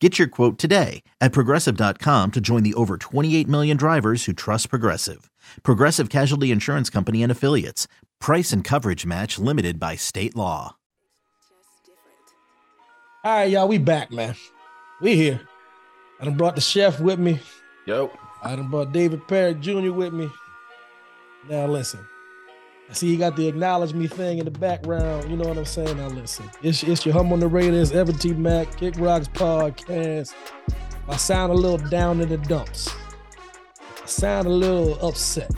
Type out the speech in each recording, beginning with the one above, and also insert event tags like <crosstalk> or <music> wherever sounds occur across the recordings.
Get your quote today at progressive.com to join the over 28 million drivers who trust Progressive. Progressive Casualty Insurance Company and Affiliates. Price and coverage match limited by state law. All right, y'all, we back, man. We here. I done brought the chef with me. Yo. I done brought David Perry Jr. with me. Now listen. I see you got the acknowledge me thing in the background. You know what I'm saying? Now listen. It's, it's your hum on the radar. It's Evan T. Mack, Kick Rocks podcast. I sound a little down in the dumps. I sound a little upset.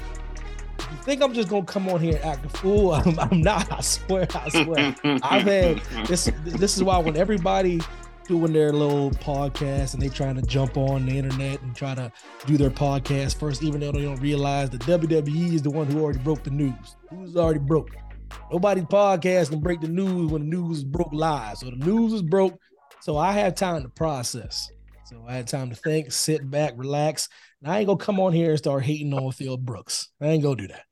You think I'm just gonna come on here and act a fool? <laughs> I'm, I'm not. I swear. I swear. <laughs> I've had this. This is why when everybody doing their little podcast and they trying to jump on the internet and try to do their podcast first, even though they don't realize the WWE is the one who already broke the news. Is already broke. Nobody's podcast can break the news when the news is broke live. So the news is broke. So I had time to process. So I had time to think, sit back, relax. And I ain't gonna come on here and start hating on Phil Brooks. I ain't gonna do that.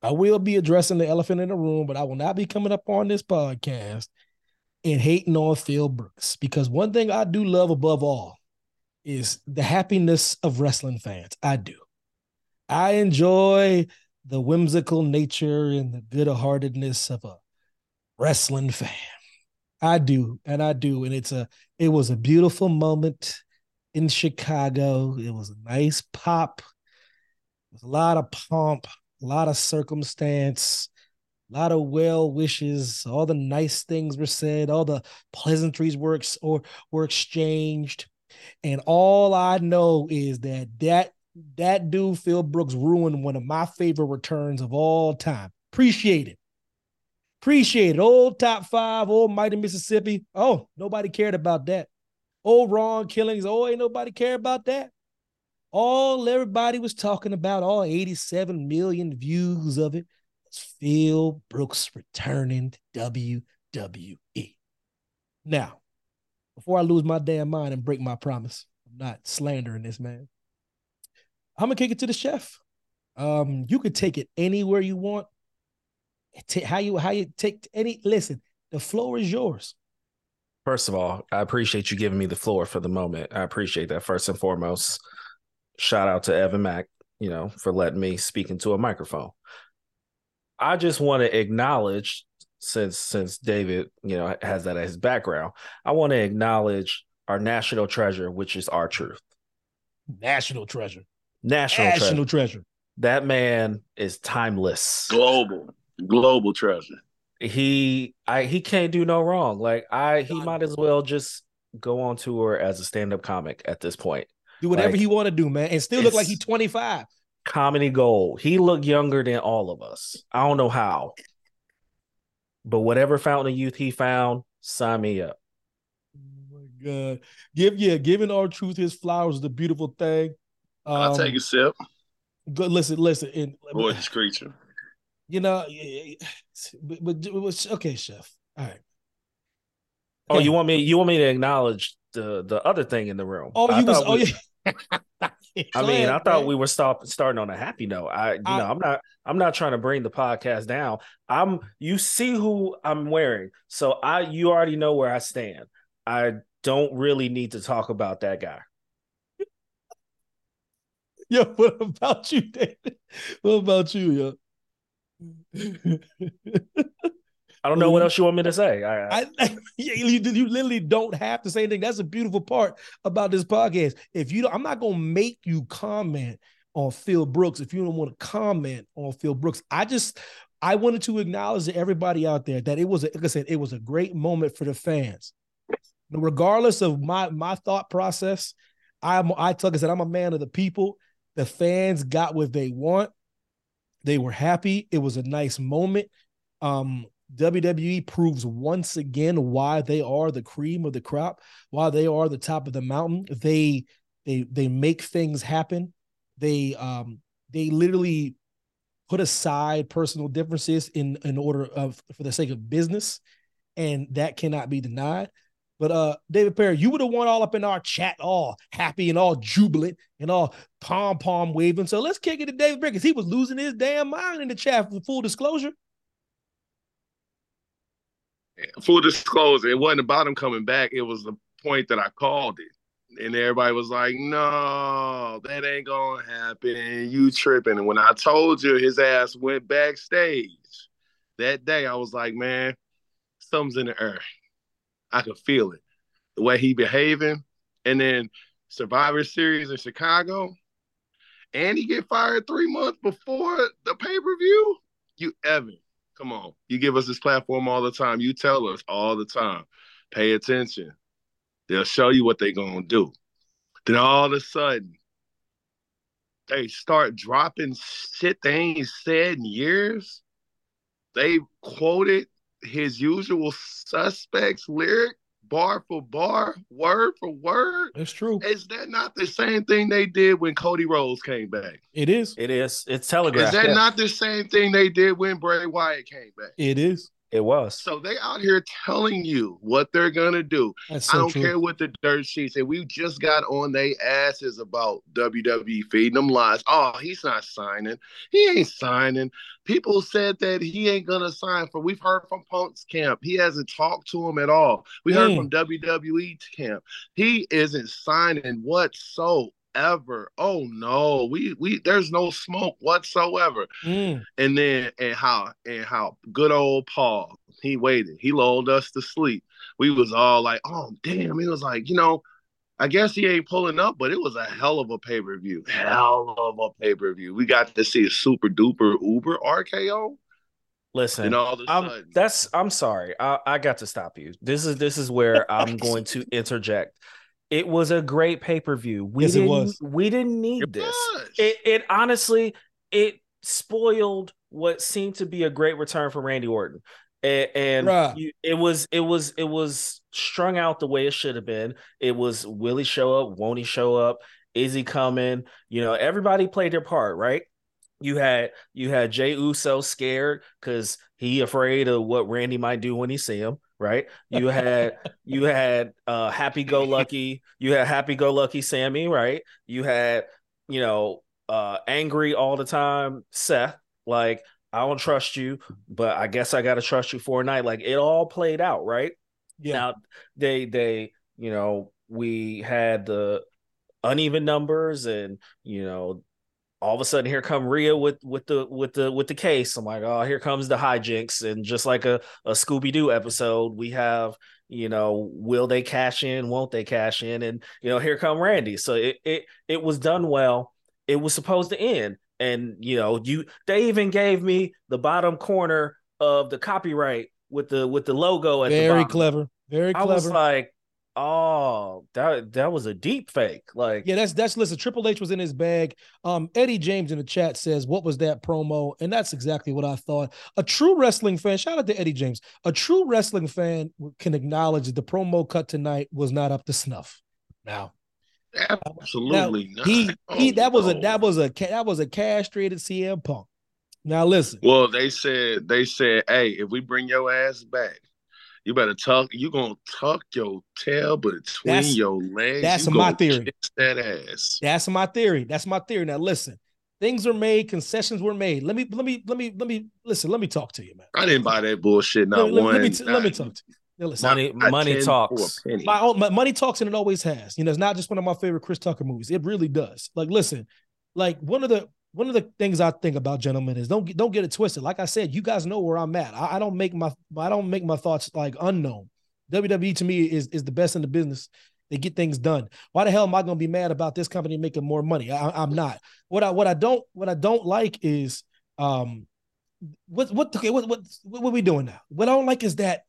I will be addressing the elephant in the room, but I will not be coming up on this podcast and hating on Phil Brooks because one thing I do love above all is the happiness of wrestling fans. I do. I enjoy the whimsical nature and the good-heartedness of a wrestling fan. I do, and I do, and it's a it was a beautiful moment in Chicago. It was a nice pop. It was a lot of pomp, a lot of circumstance a lot of well wishes all the nice things were said all the pleasantries were ex- or were exchanged. And all i know is that that that dude phil brooks ruined one of my favorite returns of all time. Appreciate it. Appreciate it. Old top five old mighty mississippi. Oh nobody cared about that. Old Ron Killings. Oh ain't nobody care about that. All everybody was talking about all 87 million views of it Phil Brooks returning to WWE. Now, before I lose my damn mind and break my promise, I'm not slandering this man. I'm gonna kick it to the chef. Um, you could take it anywhere you want. how you how you take any listen, the floor is yours. First of all, I appreciate you giving me the floor for the moment. I appreciate that first and foremost. Shout out to Evan Mack, you know, for letting me speak into a microphone. I just want to acknowledge since since David, you know, has that as his background, I want to acknowledge our national treasure, which is R-Truth. National treasure. National, national treasure. treasure. That man is timeless. Global. Global treasure. He I he can't do no wrong. Like I he might as well just go on tour as a stand-up comic at this point. Do whatever like, he want to do, man, and still look like he's 25 comedy gold. He looked younger than all of us. I don't know how. But whatever fountain of youth he found, sign me up. Oh my God. Give yeah, giving R-Truth his flowers is a beautiful thing. Um, I'll take a sip. Good listen, listen. And, Gorgeous creature. You know, <sighs> but, but okay, chef. All right. Oh, you want me? You want me to acknowledge the the other thing in the room? Oh, you was. Oh, yeah. <laughs> <laughs> I mean, I thought man. we were stop, starting on a happy note. I, you I, know, I'm not, I'm not trying to bring the podcast down. I'm, you see who I'm wearing, so I, you already know where I stand. I don't really need to talk about that guy. <laughs> Yo, what about you, David? What about you, yo? <laughs> I don't know what else you want me to say. I, I, I <laughs> you, you, literally don't have to say anything. That's a beautiful part about this podcast. If you, don't, I'm not gonna make you comment on Phil Brooks if you don't want to comment on Phil Brooks. I just, I wanted to acknowledge to everybody out there that it was, a, like I said, it was a great moment for the fans. Regardless of my my thought process, I'm, I, like I said, I'm a man of the people. The fans got what they want. They were happy. It was a nice moment. Um, WWE proves once again why they are the cream of the crop, why they are the top of the mountain. They they they make things happen. They um they literally put aside personal differences in in order of for the sake of business, and that cannot be denied. But uh David Perry, you would have won all up in our chat, all happy and all jubilant and all pom pom waving. So let's kick it to David Perry because he was losing his damn mind in the chat. For full disclosure full disclosure, it wasn't about him coming back. It was the point that I called it. And everybody was like, no, that ain't gonna happen. You tripping. And when I told you his ass went backstage that day, I was like, man, something's in the air. I could feel it. The way he behaving. And then Survivor Series in Chicago. And he get fired three months before the pay-per-view. You Evan, Come on. You give us this platform all the time. You tell us all the time. Pay attention. They'll show you what they're going to do. Then all of a sudden, they start dropping shit they ain't said in years. They quoted his usual suspects lyric bar for bar, word for word. That's true. Is that not the same thing they did when Cody Rhodes came back? It is. It is. It's telegraphed. Is that yeah. not the same thing they did when Bray Wyatt came back? It is. It was. So they out here telling you what they're gonna do. So I don't true. care what the dirt sheets say. We just got on their asses about WWE feeding them lies. Oh, he's not signing. He ain't signing. People said that he ain't gonna sign for. We've heard from Punk's camp. He hasn't talked to him at all. We mm. heard from WWE camp. He isn't signing whatsoever ever. Oh no, we we there's no smoke whatsoever. Mm. And then and how and how good old Paul he waited. He lulled us to sleep. We was all like, oh damn. He was like, you know, I guess he ain't pulling up, but it was a hell of a pay per view. Hell of a pay per view. We got to see a super duper Uber RKO. Listen, and all I'm, that's I'm sorry. I, I got to stop you. This is this is where I'm <laughs> going to interject. It was a great pay per view. We yes, didn't, it was. We didn't need it this. It, it honestly it spoiled what seemed to be a great return for Randy Orton, and, and you, it was it was it was strung out the way it should have been. It was will he show up? Won't he show up? Is he coming? You know, everybody played their part, right? You had you had Jey Uso scared because he afraid of what Randy might do when he see him right? You had you had uh happy go lucky, you had happy go lucky Sami, right? You had, you know, uh angry all the time Seth, like I don't trust you, but I guess I got to trust you for a night. Like it all played out, right? Yeah. Now they they, you know, we had the uneven numbers and, you know, all of a sudden here come Rhea with with the with the with the case. I'm like, oh, here comes the hijinks. And just like a, a Scooby-Doo episode, we have, you know, will they cash in? Won't they cash in? And you know, here come Randy. So it it it was done well. It was supposed to end. And you know, you they even gave me the bottom corner of the copyright with the with the logo at very clever. Very clever. I was like, Oh, that that was a deep fake. Like, yeah, that's that's listen. Triple H was in his bag. Um, Eddie James in the chat says, "What was that promo?" And that's exactly what I thought. A true wrestling fan. Shout out to Eddie James. A true wrestling fan can acknowledge that the promo cut tonight was not up to snuff. Now, absolutely now, He he. Oh, that was no. a that was a that was a castrated CM Punk. Now listen. Well, they said they said, "Hey, if we bring your ass back." You better tuck. You gonna tuck your tail between That's- your legs. that's you my theory. that ass. That's my theory. That's my theory. Now listen, things are made, concessions were made. Let me let me let me let me listen. Let me talk to you, man. I didn't buy that bullshit. Not Let, me- let one. me t- let me talk to you. Now, listen, Money, not money 10 talks. for a penny. my, own, my money talks and it always has. You know, it's not just one of my favorite Chris Tucker movies. It really does. Like, listen, like one of the one of the things I think about, gentlemen, is don't don't get it twisted. Like I said, you guys know where I'm at. I, I don't make my I don't make my thoughts like unknown. WWE to me is is the best in the business. They get things done. Why the hell am I going to be mad about this company making more money? I, I'm not. What I what I don't what I don't like is um what what okay what what what are we doing now? What I don't like is that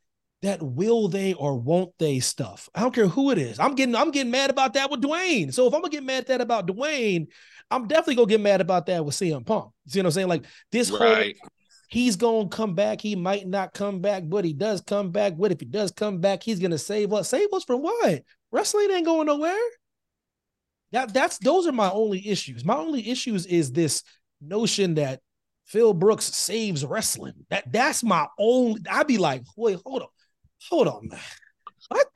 that will they or won't they stuff. I don't care who it is. I'm getting I'm getting mad about that with Dwayne. So if I'm gonna get mad at that about Dwayne, I'm definitely gonna get mad about that with CM Punk. You know what I'm saying? Like this whole he's gonna come back. He might not come back, but he does come back. What if he does come back? He's gonna save us. Save us from what? Wrestling ain't going nowhere. That that's those are my only issues. My only issues is this notion that Phil Brooks saves wrestling. That that's my only. I'd be like, wait, hold on, hold on, man. What?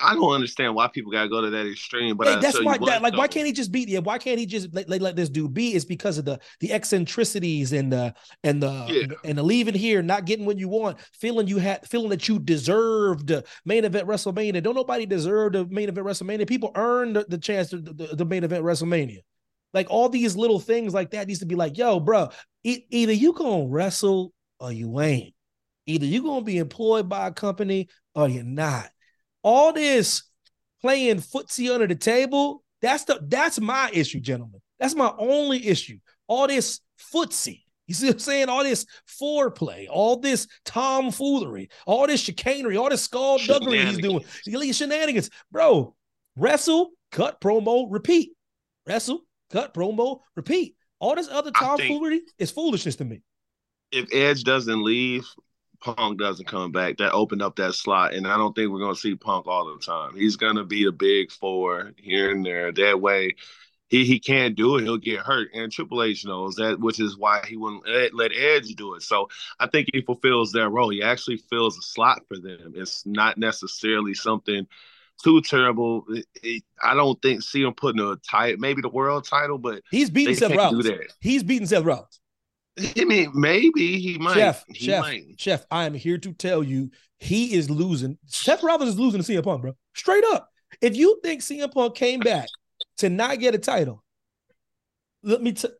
I don't understand why people gotta go to that extreme. But Hey, that's why. what, that, like, why can't he just beat? Yeah, why can't he just let, let, let this dude be? It's because of the the eccentricities and the and the Yeah. and the leaving here, not getting what you want, feeling you had, feeling that you deserved main event WrestleMania. Don't nobody deserve the main event WrestleMania. People earn the, the chance to the, the, the main event WrestleMania. Like all these little things like that needs to be like, yo, bro, e- either you gonna wrestle or you ain't. Either you're gonna be employed by a company or you're not. All this playing footsie under the table. That's the that's my issue, gentlemen. That's my only issue. All this footsie. You see what I'm saying? All this foreplay, all this tomfoolery, all this chicanery, all this skullduggery he's doing. These shenanigans. Bro, wrestle, cut, promo, repeat. Wrestle, cut, promo, repeat. All this other tomfoolery is foolishness to me. if Edge doesn't leave, Punk doesn't come back. That opened up that slot, and I don't think we're gonna see Punk all the time. He's gonna be the big four here and there. That way, he he can't do it. He'll get hurt, and Triple H knows that, which is why he wouldn't let, Edge do it. So I think he fulfills that role. He actually fills a slot for them. It's not necessarily something too terrible. It- it- I don't think see him putting a title, maybe the world title, but He's beating Seth Rollins. He's beating Seth Rollins. I mean, maybe he might. Chef, he chef, might. chef, I am here to tell you he is losing. Seth Rollins is losing to CM Punk, bro. Straight up. If you think CM Punk came back to not get a title, let me tell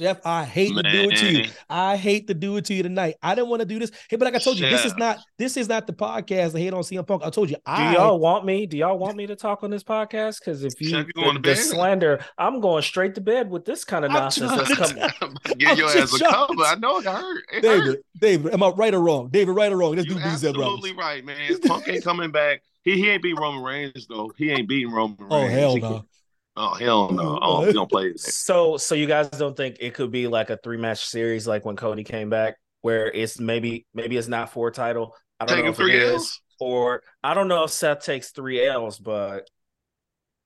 Chef, I hate to do it to you. I hate to do it to you tonight. I didn't want to do this. Hey, but like I told you, this is not this is not the podcast that hate on CM Punk. I told you, Do I y'all want me? Do y'all want me to talk on this podcast? Because if you, Chef, you going the, to the slander, I'm going straight to bed with this kind of I'm nonsense that's coming. <laughs> Give your I'm ass a cover. I know it hurt. It David, hurt. David, am I right or wrong? David, right or wrong? This You dude beat Seth absolutely right, man. Punk ain't coming back. He he ain't beat Roman Reigns though. He ain't beating Roman oh, Reigns. Oh hell He no. Can- Oh hell no. <laughs> Oh, we don't play that. So, so you guys don't think it could be like a three match series, like when Cody came back, where it's maybe maybe it's not for a title. I don't know if three it is, L's? or I don't know if Seth takes three L's, but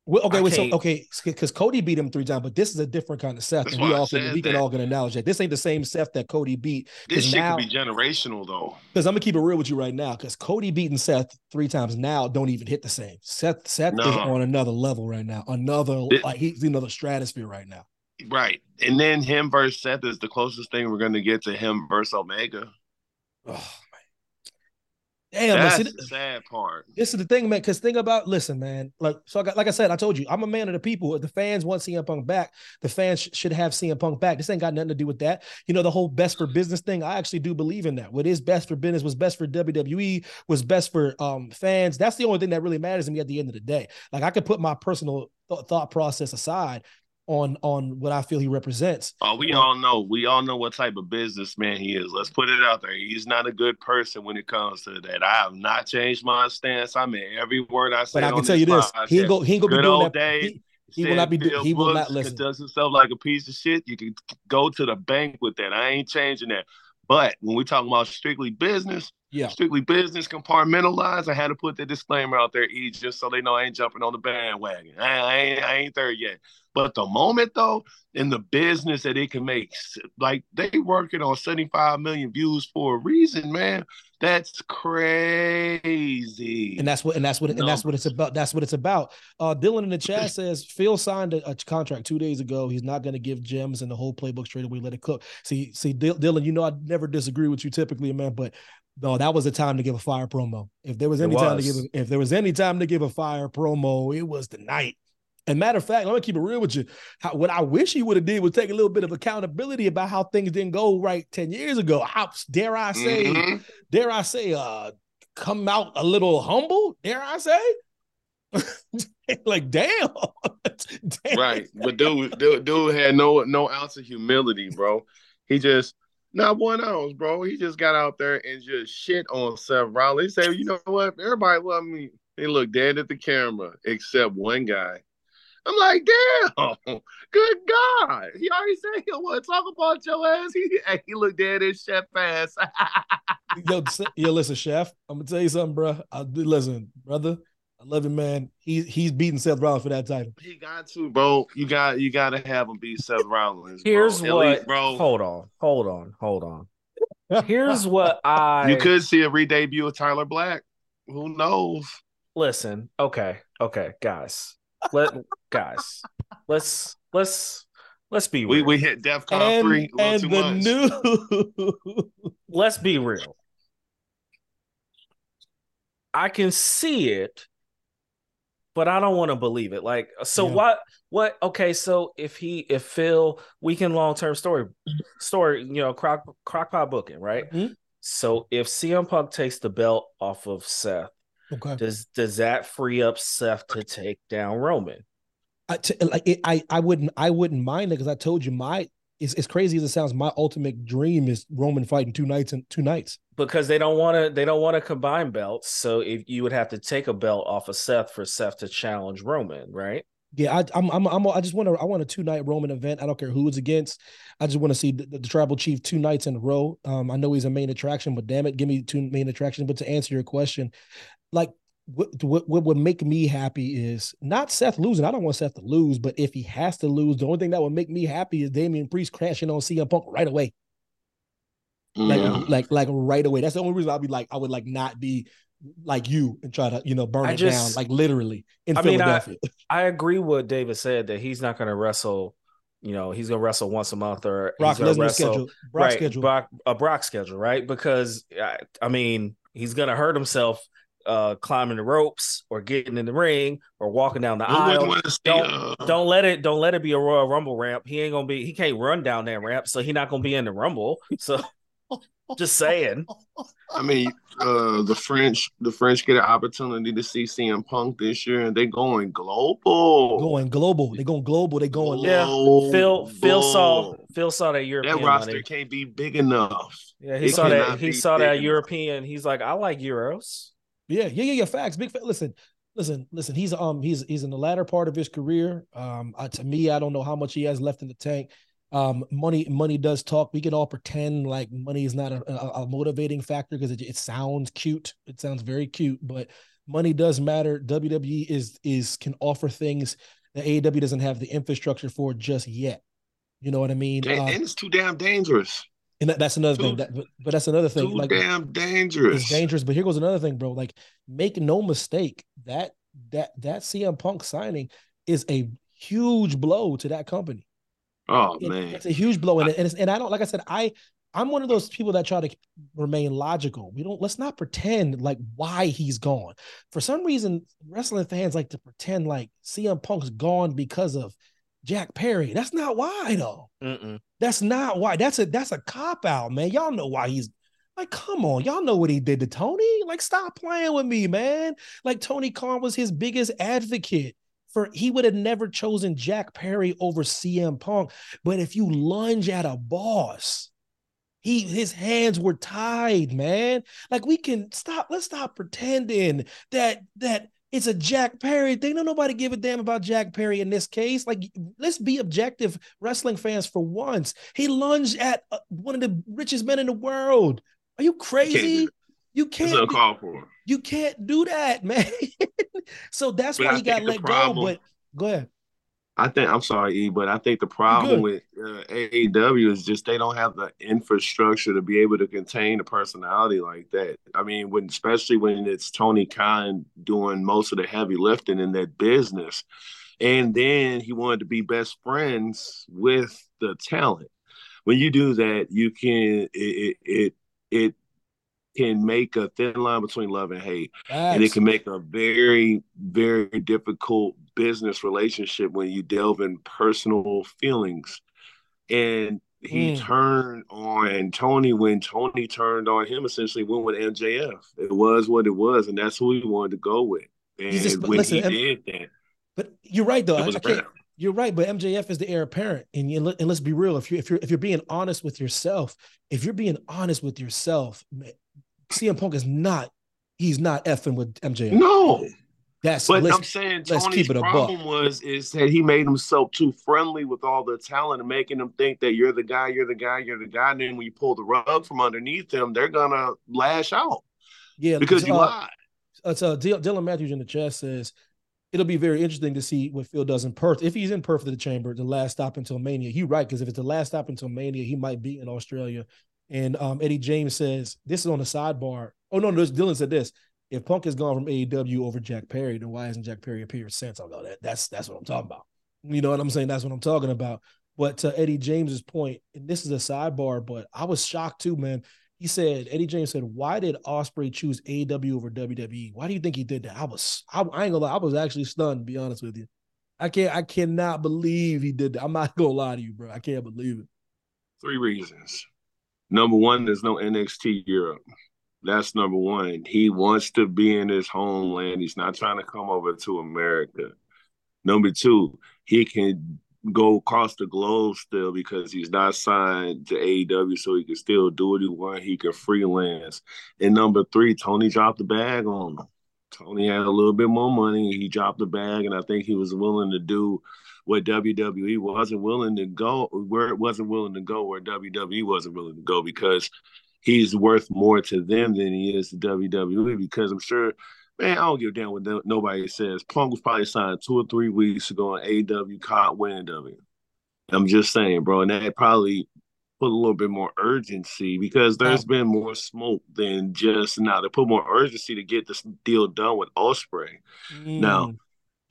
Well, okay, I wait, so okay, because Cody beat him three times, but this is a different kind of Seth, and we all can we can that. all can acknowledge that this ain't the same Seth that Cody beat. This shit now- could be generational though. Because I'm gonna keep it real with you right now, because Cody beating Seth three times now don't even hit the same. Seth Seth is on another level right now, another like he's another stratosphere right now. Right. And then him versus Seth is the closest thing we're gonna get to him versus Omega. Oh damn, That's see, the sad part. this is the thing, man. Because think about, listen, man. Like so, I got, like I said, I told you, I'm a man of the people. If the fans want CM Punk back, the fans sh- should have CM Punk back. This ain't got nothing to do with that. You know, the whole best for business thing. I actually do believe in that. What is best for business was best for WWE was best for um fans. That's the only thing that really matters to me at the end of the day. Like I could put my personal th- thought process aside on on what I feel he represents. Oh, we all know. We all know what type of businessman he is. Let's put it out there. He's not a good person when it comes to that. I have not changed my stance. I mean, every word I say. But I can tell you this: he ain't go he ain't gonna be doing that. days. He- he will not be do- he will not listen. Does himself like a piece of shit. You can go to the bank with that. I ain't changing that. But when we talking about strictly business, yeah. strictly business compartmentalized, I had to put the disclaimer out there, E, just so they know I ain't jumping on the bandwagon. I, I ain't, I ain't there yet. But the moment though, in the business that it can make, like they working on 75 million views for a reason, man. That's crazy. And that's what and that's what no. and that's what it's about. That's what it's about. Uh Dylan in the chat says Phil signed a, a contract two days ago. He's not going to give gems and the whole playbook straight away. Let it cook. See, see, Dylan, you know I never disagree with you typically, man, but no, that was the time to give a fire promo. If there was any time to give, a, if there was any time to give a fire promo, it was the night. And matter of fact, I'm gonna keep it real with you. How, what I wish he would have did was take a little bit of accountability about how things didn't go right ten years ago. How, dare I say? Mm-hmm. Dare I say? Uh, come out a little humble. Dare I say? <laughs> like damn. <laughs> damn. Right, but dude, dude, dude had no no ounce of humility, bro. He just not one ounce, bro. He just got out there and just shit on Seth Rollins. He said, you know what? Everybody love me. He looked dead at the camera, except one guy. I'm like, damn, good God. He already said he want to talk about your ass. <laughs> He, he looked dead at Chef ass. <laughs> yo, yo, listen, Chef, I'm gonna tell you something, bro. I listen, brother. I love you, man. He's he's beating Seth Rollins for that title. He got to, bro. You got you got to have him beat Seth Rollins. Here's bro. what, least, bro. Hold on, hold on, hold on. <laughs> Here's what I. You could see a re-debut of Tyler Black. Who knows? Listen, okay, okay, guys let guys, let's let's let's be real. We we hit DEFCON and, three and the new. let's be real. I can see it, but I don't want to believe it. Like, so yeah. what? What? Okay, so if he, if Phil, weekend long term story, story, you know, crock crockpot booking, right? Mm-hmm. So if CM Punk takes the belt off of Seth, Okay. Does does that free up Seth to take down Roman? I t- like it, I I wouldn't I wouldn't mind it because I told you my it's as crazy as it sounds. My ultimate dream is Roman fighting two nights and two nights because they don't want to they don't want to combine belts. So if you would have to take a belt off of Seth for Seth to challenge Roman, right? Yeah, I, I'm, I'm, I'm, I just want to, I want a two night Roman event. I don't care who it's against. I just want to see the, the, tribal chief two nights in a row. Um, I know he's a main attraction, but damn it, give me two main attractions. But to answer your question, like what, what, what would make me happy is not Seth losing. I don't want Seth to lose, but if he has to lose, the only thing that would make me happy is Damian Priest crashing on CM Punk right away. Like, mm. like, like right away. That's the only reason I'd be like, I would like not be like you and try to, you know, burn I it just, down, like literally in I Philadelphia. Mean, I, <laughs> I agree with David said that he's not going to wrestle you know, he's gonna wrestle once a month or Brock he's wrestle schedule. Brock right, schedule. Brock, a Brock schedule, right? Because I, I mean, he's gonna hurt himself uh, climbing the ropes or getting in the ring or walking down the aisle. Don't, don't let it don't let it be a Royal Rumble ramp. He ain't gonna be he can't run down that ramp, so he not gonna be in the Rumble. So just saying. I mean, uh, the French the French get an opportunity to see CM Punk this year, and they're going global. Going global. They're going global. They're going yeah. Phil Phil saw Phil saw that European that roster money. can't be big enough. Yeah, he it saw that he saw that European. He's like, I like euros. Yeah, yeah, yeah, yeah. Facts. Big. Fa- listen, listen, listen. He's um he's he's in the latter part of his career. Um, uh, to me, I don't know how much he has left in the tank. Um, money money does talk. We can all pretend like money is not a, a, a motivating factor because it, it sounds cute. It sounds very cute, but money does matter. WWE is is can offer things that AEW doesn't have the infrastructure for just yet. You know what I mean? And, uh, and it's too damn dangerous. And that, that's another too, thing. That, but, but, that's another thing. Too like damn dangerous. It's dangerous. But here goes another thing, bro. Like, make no mistake that that that CM Punk signing is a huge blow to that company. Oh it, man, it's a huge blow, and and, and I don't like I said I I'm one of those people that try to remain logical. We don't let's not pretend like why he's gone. For some reason, wrestling fans like to pretend like CM Punk's gone because of Jack Perry. That's not why though. Mm-mm. That's not why. That's a that's a cop out, man. Y'all know why he's like, come on, y'all know what he did to Tony. Like, stop playing with me, man. Like Tony Khan was his biggest advocate for he would have never chosen Jack Perry over CM Punk. But if you lunge at a boss, he his hands were tied, man. Like we can stop. Let's stop pretending that that it's a Jack Perry thing. Don't nobody give a damn about Jack Perry in this case. Like, let's be objective wrestling fans for once. He lunged at uh, one of the richest men in the world. Are you crazy? You can't. Call for. You can't do that, <laughs> man. so that's but why I he got let go. But go ahead. I think I'm sorry, E, but I think the problem with uh, AEW is just they don't have the infrastructure to be able to contain a personality like that. I mean, when especially when it's Tony Khan doing most of the heavy lifting in that business, and then he wanted to be best friends with the talent. When you do that, you can it it it can make a thin line between love and hate. And it can make a very, very difficult business relationship when you delve in personal feelings. And he mm. turned on Tony when Tony turned on him, essentially went with MJF. It was what it was, and that's who he wanted to go with. And just, when listen, he M- did that. But you're right though. I, I can't, you're right, but MJF is the heir apparent, and you, and let's be real. If you if you're if you're being honest with yourself, if you're being honest with yourself, CM Punk is not. He's not effing with MJF. No. That's but I'm saying Tony's problem was is that he made himself too friendly with all the talent and making them think that you're the guy, you're the guy, you're the guy. And then when you pull the rug from underneath them, they're gonna lash out. Yeah, because you uh, lied. It's uh, Dylan Matthews in the chat says it'll be very interesting to see what Phil does in Perth. If he's in Perth at the Chamber, the last stop until Mania, he right because if it's the last stop until Mania, he might be in Australia and um, Eddie James says, this is on the sidebar. Oh, no, no, Dylan said this. If Punk has gone from AEW over Jack Perry, then why hasn't Jack Perry appeared since? I go, that that's that's what I'm talking about. You know what I'm saying? That's what I'm talking about. But to Eddie James's point, and this is a sidebar, but I was shocked too, man. He said, Eddie James said, why did Ospreay choose AEW over WWE? Why do you think he did that? I was, I, I ain't gonna lie, I was actually stunned, to be honest with you. I can't, I cannot believe he did that. I'm not gonna lie to you, bro. I can't believe it. Three reasons. Number one, there's no NXT Europe. That's number one. He wants to be in his homeland. He's not trying to come over to America. Number two, he can go across the globe still because he's not signed to AEW, so he can still do what he wants. He can freelance. And number three, Tony dropped the bag on him. Tony had a little bit more money. He dropped the bag, and I think he was willing to do what WWE wasn't willing to go, where it wasn't willing to go, where WWE wasn't willing to go because he's worth more to them than he is to WWE. Because I'm sure, man, I don't give a damn what nobody says. Punk was probably signed two or three weeks ago on AW, caught winning W. I'm just saying, bro, and that probably put a little bit more urgency because there's been more smoke than just now. They put more urgency to get this deal done with Ospreay. Mm. Now,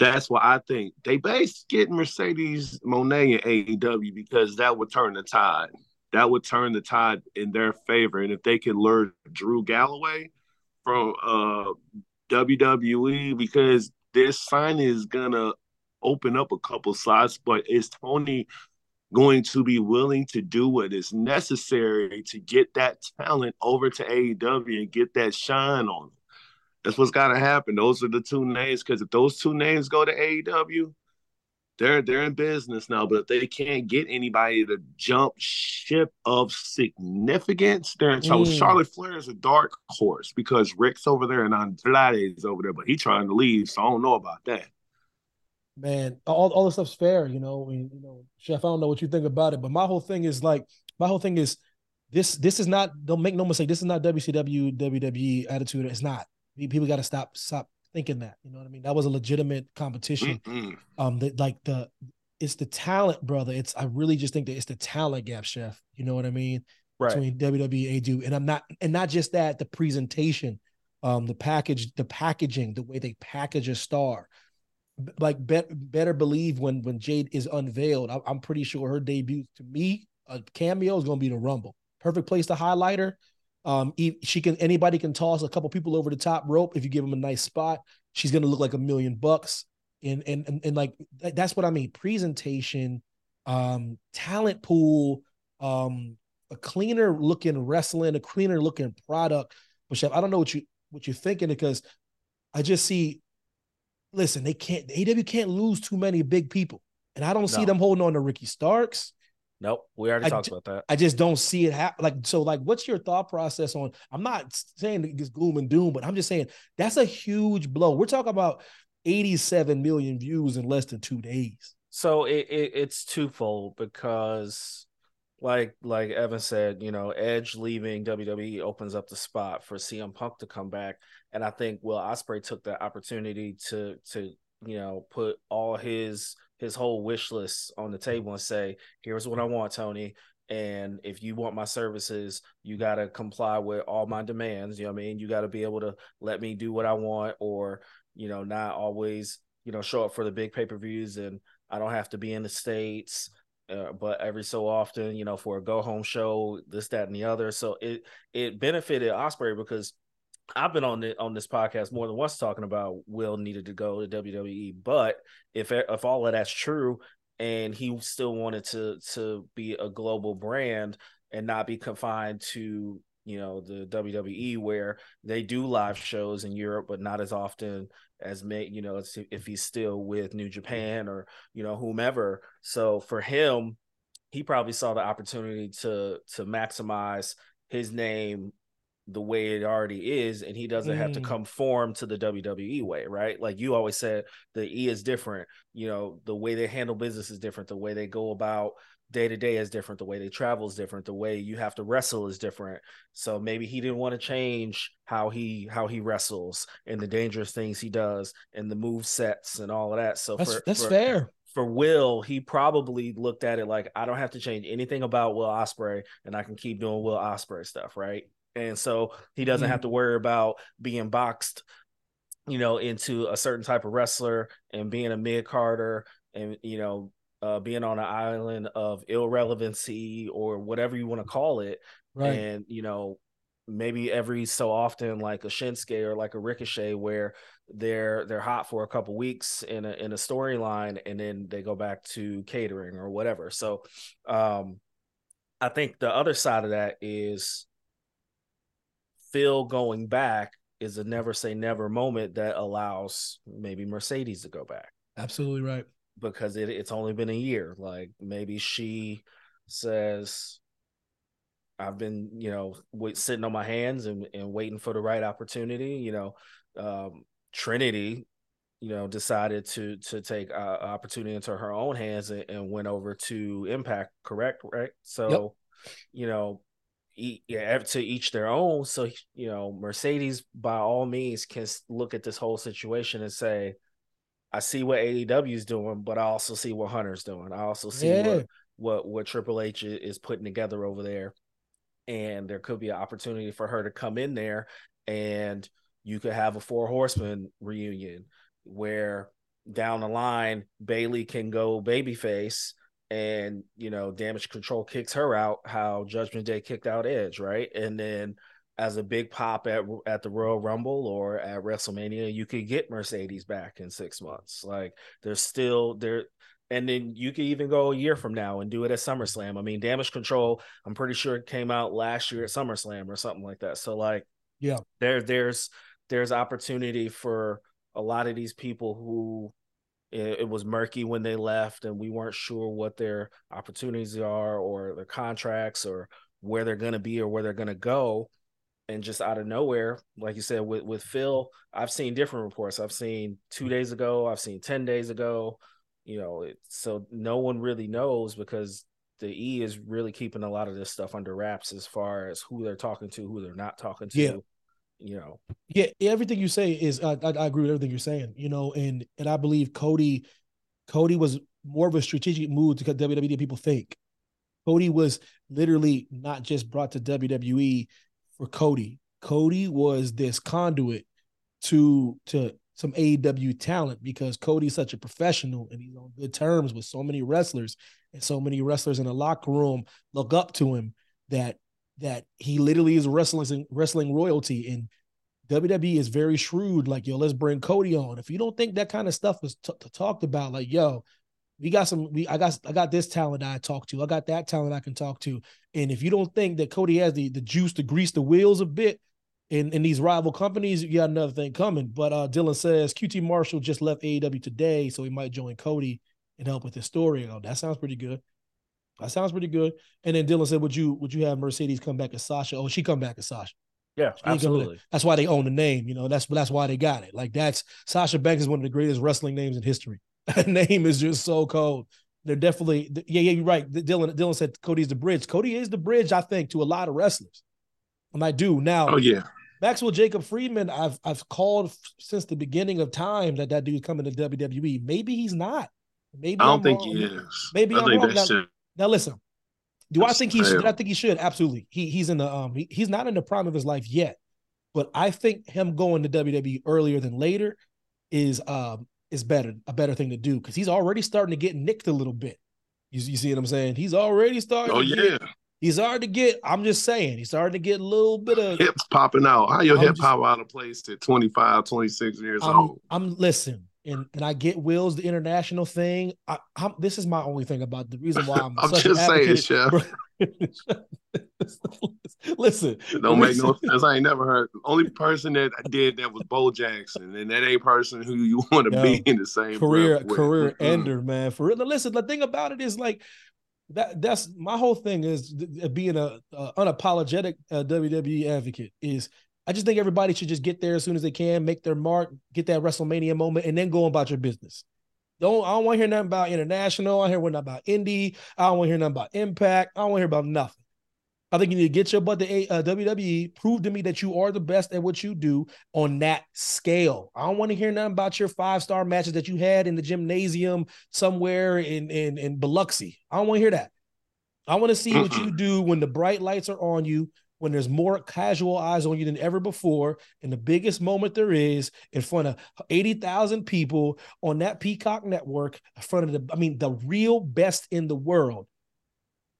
that's why I think they base getting Mercedes Moné in AEW because that would turn the tide. That would turn the tide in their favor. And if they can lure Drew Galloway from uh, WWE, because this sign is gonna open up a couple slots, but is Tony going to be willing to do what is necessary to get that talent over to AEW and get that shine on them? That's what's got to happen. Those are the two names. Because if those two names go to AEW, they're they're in business now. But if they can't get anybody to jump ship of significance, they're in trouble. Mm. Charlotte Flair is a dark horse because Ric's over there and Andrade is over there, but he's trying to leave. So I don't know about that. Man, all all this stuff's fair, you know. you know, Chef, I don't know what you think about it, but my whole thing is like, my whole thing is this. This is not. Don't make no mistake. This is not WCW WWE attitude. It's not. People got to stop stop thinking that. You know what I mean? That was a legitimate competition. Mm-hmm. Um, that like the it's the talent, brother. It's I really just think that it's the talent gap, chef. You know what I mean? Right. Between WWE and do, and I'm not, and not just that, the presentation, um, the package, the packaging, the way they package a star. Like, bet, better believe when when Jade is unveiled, I, I'm pretty sure her debut to me, a cameo is going to be the Rumble. Perfect place to highlight her um, she can anybody can toss a couple people over the top rope if you give them a nice spot. She's gonna look like a million bucks. And and and, and like that's what I mean. Presentation, um, talent pool, um, a cleaner looking wrestling, a cleaner looking product. But Chef, I don't know what you what you're thinking because I just see. Listen, they can't. AW can't lose too many big people, and I don't no. see them holding on to Ricky Starks. Nope, we already I talked about that. I just don't see it happen. Like so, like, what's your thought process on? I'm not saying it's gloom and doom, but I'm just saying that's a huge blow. We're talking about 87 million views in less than two days. So it, it it's twofold because, like like Evan said, you know, Edge leaving WWE opens up the spot for CM Punk to come back, and I think Will Ospreay took that opportunity to to you know put all his his whole wish list on the table and say, "Here's what I want, Tony." And if you want my services, you got to comply with all my demands. You know what I mean? You got to be able to let me do what I want, or you know, not always, you know, show up for the big pay per views, and I don't have to be in the states. Uh, but every so often, you know, for a go home show, this, that, and the other. So it it benefited Ospreay because I've been on the, on this podcast more than once talking about Will needed to go to WWE, but if if all of that's true, and he still wanted to to be a global brand and not be confined to you know the WWE where they do live shows in Europe, but not as often as may you know if he's still with New Japan or you know whomever. So for him, he probably saw the opportunity to to maximize his name the way it already is and he doesn't mm. have to mm. conform to the WWE way, right? Like you always said the E is different, you know, the way they handle business is different, the way they go about day to day is different, the way they travel is different, the way you have to wrestle is different. So maybe he didn't want to change how he how he wrestles and the dangerous things he does and the move sets and all of that. So that's, for, that's for, fair for Will, he probably looked at it like I don't have to change anything about Will Ospreay, and I can keep doing Will Ospreay stuff, right? And so he doesn't mm-hmm. have to worry about being boxed you know into a certain type of wrestler and being a mid carder and you know uh, being on an island of irrelevancy or whatever you want to call it right and you know maybe every so often like a Shinsuke or like a Ricochet where they're they're hot for a couple weeks in a in a storyline and then they go back to catering or whatever. So um I think the other side of that is Phil going back is a never say never moment that allows maybe Mercedes to go back. Absolutely right. Because it, it's only been a year. Like maybe she says, I've been, you know, wait, sitting on my hands and, and waiting for the right opportunity. You know, um, Trinity, you know, decided to to take uh, opportunity into her own hands and, and, went over to Impact. Correct, right? So, yep. you know, to each their own. So you know, Mercedes by all means can look at this whole situation and say, "I see what AEW is doing, but I also see what Hunter's doing. I also see yeah. what, what what Triple H is putting together over there, and there could be an opportunity for her to come in there, and you could have a Four Horsemen reunion where down the line Bayley can go babyface." And you know damage control kicks her out how judgment day kicked out edge right and then as a big pop at at the royal rumble or at wrestlemania you could get mercedes back in six months like there's still there and then you could even go a year from now and do it at SummerSlam. I mean, Damage Control, I'm pretty sure it came out last year at SummerSlam or something like that. So like, yeah, there there's there's opportunity for a lot of these people who it, it, was murky when they left and we weren't sure what their opportunities are or their contracts or where they're going to be or where they're going to go. And just out of nowhere like you said with with Phil I've seen different reports. I've seen 2 days ago I've seen 10 days ago you know it, so no one really knows because the E is really keeping a lot of this stuff under wraps as far as who they're talking to who they're not talking to. Yeah you know. Yeah, everything you say is I, I, I agree with everything you're saying. You know, and and I believe Cody, Cody was more of a strategic move to WWE than people think. Cody was literally not just brought to WWE for Cody. Cody was this conduit to to some AEW talent because Cody's such a professional and he's on good terms with so many wrestlers and so many wrestlers in the locker room look up to him that that he literally is wrestling wrestling royalty and WWE is very shrewd. Like, yo, let's bring Cody on. If you don't think that kind of stuff was t- t- talked about, like, yo, we got some. We I got I got this talent I talk to. I got that talent I can talk to. And if you don't think that Cody has the the juice to grease the wheels a bit in in these rival companies, you got another thing coming. But uh Dylan says QT Marshall just left AEW today, so he might join Cody and help with his story. Oh, that sounds pretty good. That sounds pretty good. And then Dylan said, "Would you would you have Mercedes come back as Sasha? Oh, she come back as Sasha. Yeah, absolutely. That's why they own the name. You know, that's that's why they got it. Like that's Sasha Banks is one of the greatest wrestling names in history. <laughs> That name is just so cold. They're definitely yeah, yeah. You're right. Dylan Dylan said Cody's the bridge. Cody is the bridge, I think, to a lot of wrestlers. And I do now. Oh yeah. Maxwell Jacob Friedman, I've I've called since the beginning of time that that dude's coming to WWE. Maybe he's not. Maybe I don't I'm think wrong. he is. Maybe I I'm think wrong. that's Now, it. Now listen. Do I think he should? I think he should. Absolutely. He he's in the um he, he's not in the prime of his life yet. But I think him going to WWE earlier than later is um is better, a better thing to do because he's already starting to get nicked a little bit. You, you see what I'm saying? He's already starting Oh yeah, get, he's starting to get, I'm just saying, he's starting to get a little bit of hips popping out. How your I'm hip just- pop out of place at 25, 26 years I'm, old? I'm listen, and and I get Will's the international thing. I, I'm, this is my only thing about the reason why I'm. <laughs> I'm such just an saying, Chef. <laughs> listen, It don't make no sense. I ain't never heard. Only person that I did that was Bo Jackson, and that ain't person who you <laughs> want to be in the same career career Mm-mm. ender, man. For real. Listen, the thing about it is like that. That's my whole thing is th- being a, a unapologetic uh, WWE advocate. Is I just think everybody should just get there as soon as they can, make their mark, get that WrestleMania moment, and then go about your business. Don't I don't want to hear nothing about international. I don't hear nothing about indie. I don't want to hear nothing about impact. I don't want to hear about nothing. I think you need to get your butt to A- uh, WWE, prove to me that you are the best at what you do on that scale. I don't want to hear nothing about your five star matches that you had in the gymnasium somewhere in in in Biloxi. I don't want to hear that. I want to see what you do when the bright lights are on you, when there's more casual eyes on you than ever before, and the biggest moment there is in front of eighty thousand people on that Peacock network, in front of the, I mean, the real best in the world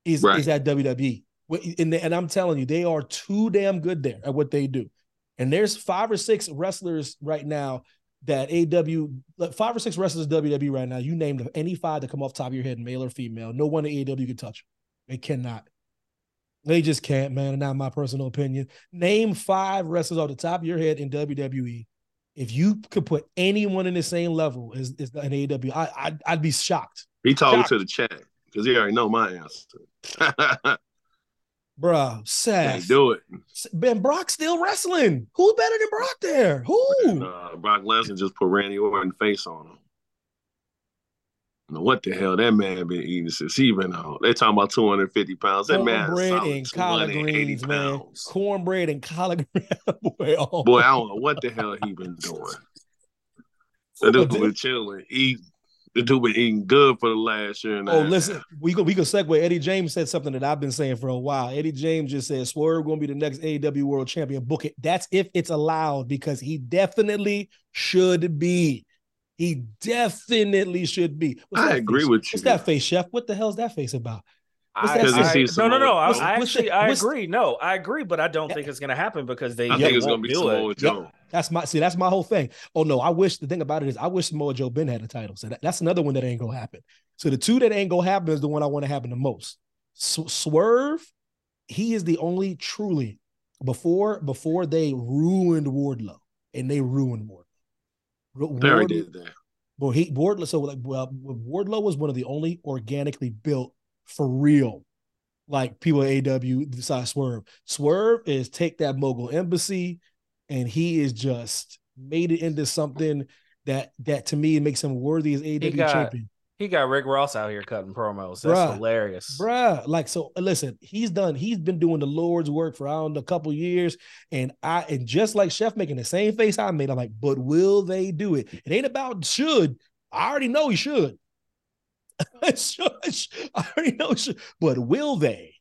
is Right. is at WWE. And, and I'm telling you, they are too damn good there at what they do. And there's five or six wrestlers right now that AEW, five or six wrestlers of WWE right now. You name them, any five that come off the top of your head, male or female. No one at AEW can touch them. They cannot. They just can't, man. And not my personal opinion. Name five wrestlers off the top of your head in WWE. If you could put anyone in the same level as, as an AEW, I, I'd, I'd be shocked. He talking Shocked. to the chat because he already know my answer. <laughs> Bruh, Can't do it. Ben Brock still wrestling. Who's better than Brock there? Who? And, uh, Brock Lesnar just put Randy Orton face on him. Know what the hell that man been eating since he been out. They talking about 250 pounds. That man is Cornbread and collard greens, man. pounds. Cornbread and collard <laughs> greens. Boy, oh Boy, I don't know what the hell he been doing. The <laughs> dude been chilling. Eat. The dude been eating good for the last year and a Oh, half. listen, we go we can segue. Eddie James said something that I've been saying for a while. Eddie James just said Swerve gonna be the next AEW World Champion. Book it. That's if it's allowed because he definitely should be. He definitely should be. What's I agree face? with you. What's that face, Chef? What the hell's that face about? I, Because he I- sees no, no, no. I, I actually the- I agree. No, I agree, but I don't think it's gonna happen because they, I think it's gonna won't be do Samoa it. Joe. That's my see. That's my whole thing. Oh no, I wish the thing about it is I wish Samoa Joe Ben had a title. So that, that's another one that ain't gonna happen. So the two that ain't gonna happen is the one I want to happen the most. S- Swerve, he is the only truly before before they ruined Wardlow and they ruined Wardlow. Ru- They already did that. well, he Wardlow. So like, well, Wardlow was one of the only organically built for real, like people at AEW besides Swerve. Swerve is take that mogul embassy, and he is just made it into something that that to me makes him worthy as AEW got- champion. He got Rick Ross out here cutting promos. That's Bruh. hilarious. Bruh, like so listen, he's done, he's been doing the Lord's work for I don't know, a couple years. And I and just like Chef making the same face I made, I'm like, but will they do it? It ain't about should. I already know he should. <laughs> Should- I already know he should, but will they?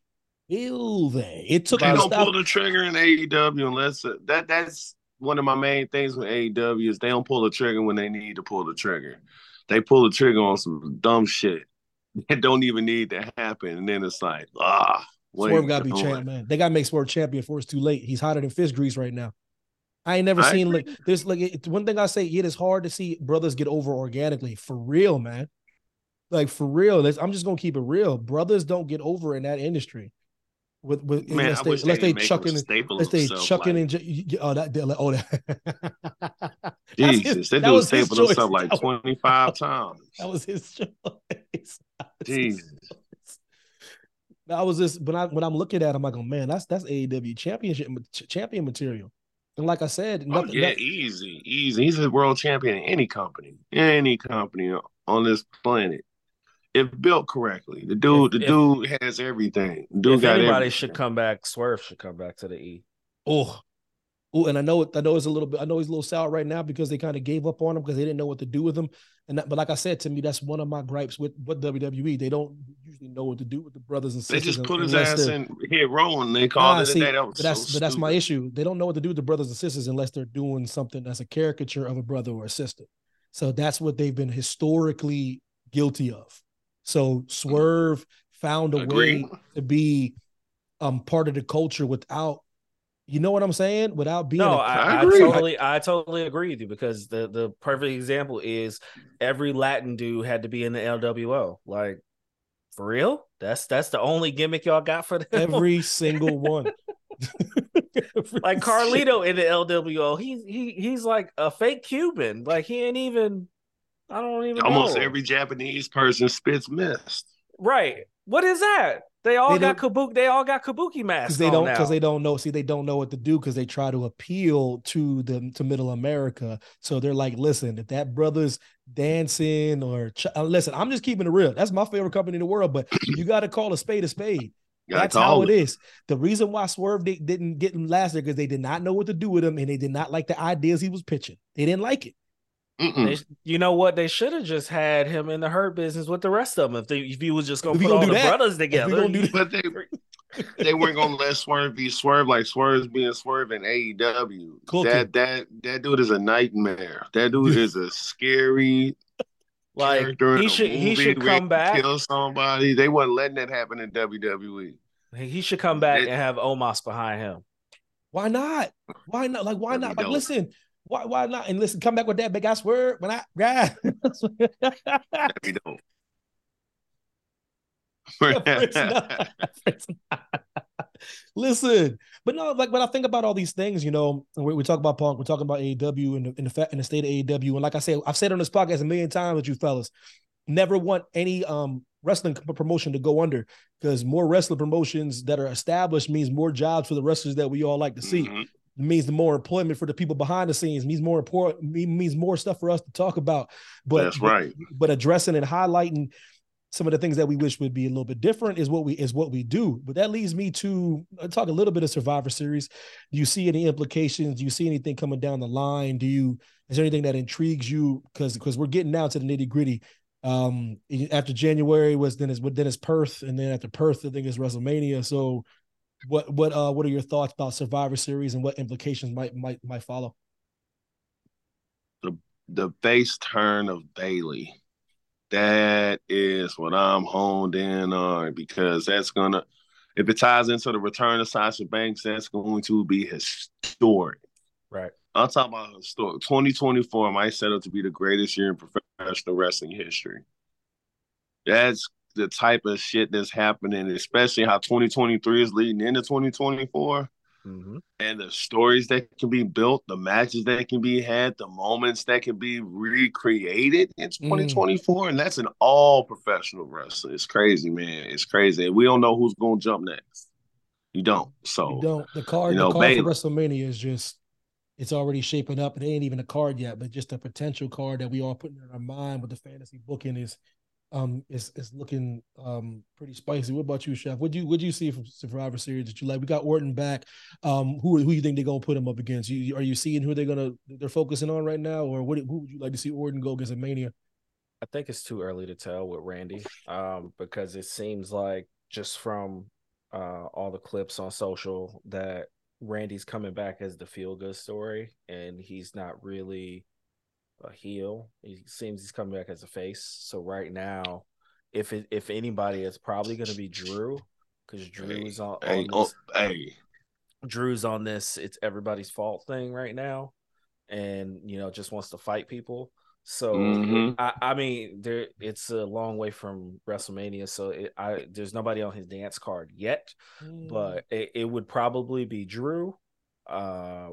Will they? It took They don't stop. pull the trigger in AEW unless uh, that that's one of my main things with AEW is they don't pull the trigger when they need to pull the trigger. They pull the trigger on some dumb shit <laughs> that don't even need to happen, and then it's like ah, Swerve gotta be champ, man. They gotta make Swerve champion before it's too late. He's hotter than fish grease right now. I ain't never I seen agree. like this. like it, one thing I say. It is hard to see brothers get over organically for real, man. Like for real, I'm just gonna keep it real. Brothers don't get over in that industry. With with Man, unless I they, unless they, they make chuck him in, a staple unless they himself, chuck in and oh that like, oh that. <laughs> Jesus, they do his staple choice. himself like twenty five times. That was his <laughs> choice. That was his Jesus. That was just when I when I'm looking at him, I'm like, oh man, that's that's AEW championship champion material. And like I said, Oh, nothing, yeah, nothing- easy, easy. He's a world champion in any company, any company on this planet. If built correctly, the dude, If- the if- dude has everything. The dude If got anybody everything. should come back, Swerve should come back to the E. oh, Oh, and I know I know it's a little bit. I know he's a little sour right now because they kind of gave up on him because they didn't know what to do with him. And that, but like I said to me, that's one of my gripes with what WWE. They don't usually know what to do with the brothers and sisters. They just put his ass they're- in hit rolling. They called Nah, it see, a. That was but that's so but that's my issue. They don't know what to do with the brothers and sisters unless they're doing something that's a caricature of a brother or a sister. So that's what they've been historically guilty of. So Swerve found a Agreed. way to be um part of the culture without, you know what I'm saying, without being. No, a- I, I I totally, I totally agree with you because the the perfect example is every Latin dude had to be in the LWO. Like, for real? That's that's the only gimmick y'all got for them. every <laughs> single one. <laughs> Like Carlito in the LWO, he's he he's like a fake Cuban. Like he ain't even. I don't even Almost know. every Japanese person spits mist. right. What is that? They all They got kabuki. They all got kabuki masks because they on don't because they don't know see they don't know what to do because they try to appeal to the to middle america so they're like listen if that brother's dancing or ch- uh, listen i'm just keeping it real that's my favorite company in the world but <clears throat> you got to call a spade a spade that's call how it is the reason why swerve di- didn't get him last year because they did not know what to do with him and they did not like the ideas he was pitching they didn't like it. They, you know what? They should have just had him in the hurt business with the rest of them. If they, if you was just gonna If put gonna all do the that, brothers together, gonna do you- But they they weren't gonna let Swerve be Swerve like Swerve's being Swerve in AEW. Cooking. That that that dude is a nightmare. That dude is a scary like he should he should come back. kill somebody. They weren't letting that happen in. WWE. He should come back It- and have Omos behind him. why not why not like why not be like dope. listen why why not and listen come back with that big ass word when i yeah That'd be dope. It's not. Not. Listen, but no, like when I think about all these things, you know, we, we talk about Punk, we're talking about AEW and the, in the fact in the state of AEW, and like I said, I've said on this podcast a million times with you fellas, never want any um wrestling promotion to go under because more wrestling promotions that are established means more jobs for the wrestlers that we all like to see. Mhm. Means the more employment for the people behind the scenes means more important means more stuff for us to talk about. But That's right. but addressing and highlighting some of the things that we wish would be a little bit different is what we is what we do. But that leads me to uh, talk a little bit of Survivor Series. Do you see any implications? Do you see anything coming down the line? Do you is there anything that intrigues you? Because because we're getting down to the nitty gritty. Um, after January was then is then is Perth, and then after Perth, I think is WrestleMania. So, what what uh what are your thoughts about Survivor Series and what implications might might might follow? The the face turn of Bayley. That is what I'm honed in on because that's gonna if it ties into the return of Sasha Banks, that's going to be historic. Right. I'm talking about historic. 2024 might set up to be the greatest year in professional wrestling history. That's the type of shit that's happening, especially how 2023 is leading into 2024 Mm-hmm. and the stories that can be built, the matches that can be had, the moments that can be recreated in Mm. 2024. And that's in all professional wrestling. It's crazy, man. It's crazy. We don't know who's going to jump next. You don't. So, You don't. The card, you know, the card Bayley- for WrestleMania is just it's already shaping up. It ain't even a card yet, but just a potential card that we all putting in our mind with the fantasy booking is um is is looking um pretty spicy. What about you, Chef? What you what you see from Survivor Series that you like? We got Orton back. Um, who who you think they're gonna put him up against? You are you seeing who they're gonna they're focusing on right now, or what? Who would you like to see Orton go against a Mania? I think it's too early to tell with Randy, um, because it seems like just from uh, all the clips on social that Randy's coming back as the feel good story, and he's not really a heel. He seems he's coming back as a face. So right now, if it, if anybody, it's probably going to be Drew, because Drew's on, hey, on oh, this, hey, Drew's on this. It's everybody's fault thing right now, and you know just wants to fight people. So Mhm. I, I mean, there it's a long way from WrestleMania, so it, I there's nobody on his dance card yet, Mm. but it, it would probably be Drew. Uh,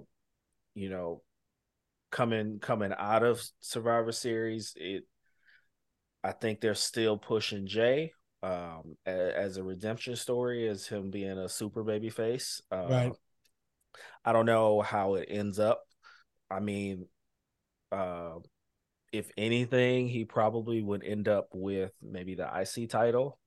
you know, coming coming out of Survivor Series, it. I think they're still pushing Jay um a- as a redemption story as him being a super baby face. Uh, Right. I don't know how it ends up. I mean, uh, if anything, he probably would end up with maybe the IC title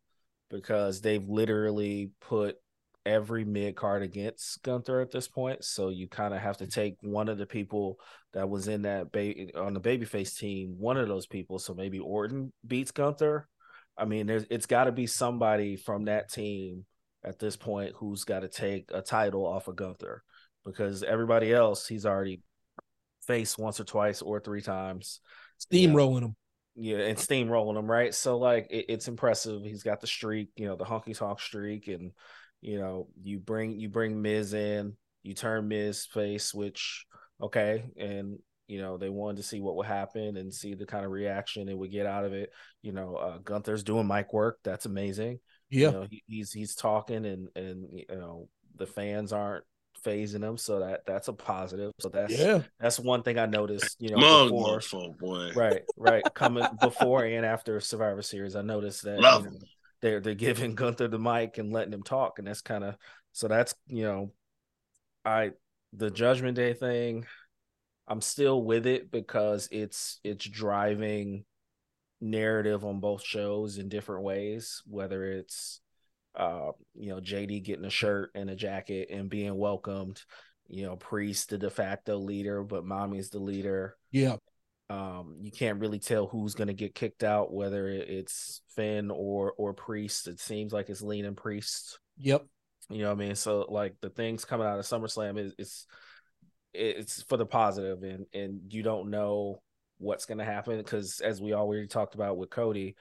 because they've literally put every mid card against Gunther at this point. So you kind of have to take one of the people that was in that ba- on the babyface team, one of those people. So maybe Orton beats Gunther. I mean, there's it's got to be somebody from that team at this point who's got to take a title off of Gunther because everybody else he's already faced once or twice or three times. Steamrolling him. Yeah, and steamrolling him, right? So like it, it's impressive. He's got the streak, you know, the honky tonk streak, and you know, you bring you bring Miz in, you turn Miz face, which okay, and you know they wanted to see what would happen and see the kind of reaction it would get out of it. You know, uh, Gunther's doing mic work. That's amazing. Yeah, you know, he, he's he's talking, and and you know the fans aren't phasing him, so that that's a positive. So that's yeah, that's one thing I noticed. You know, Mug before, boy. right, right, coming before and after Survivor Series, I noticed that Love you know, they're they're giving <laughs> Gunther the mic and letting him talk, and that's kind of so that's you know, I the Judgment Day thing, I'm still with it because it's it's driving narrative on both shows in different ways, whether it's uh, you know, JD getting a shirt and a jacket and being welcomed, you know, Priest the de facto leader, but Mommy's the leader. yeah. Um, you can't really tell who's gonna get kicked out, whether it's Finn or or Priest. It seems like it's leaning Priest. Yep. You know what I mean? So like the things coming out of SummerSlam is it's it's for the positive and and you don't know what's gonna happen because as we already talked about with Cody,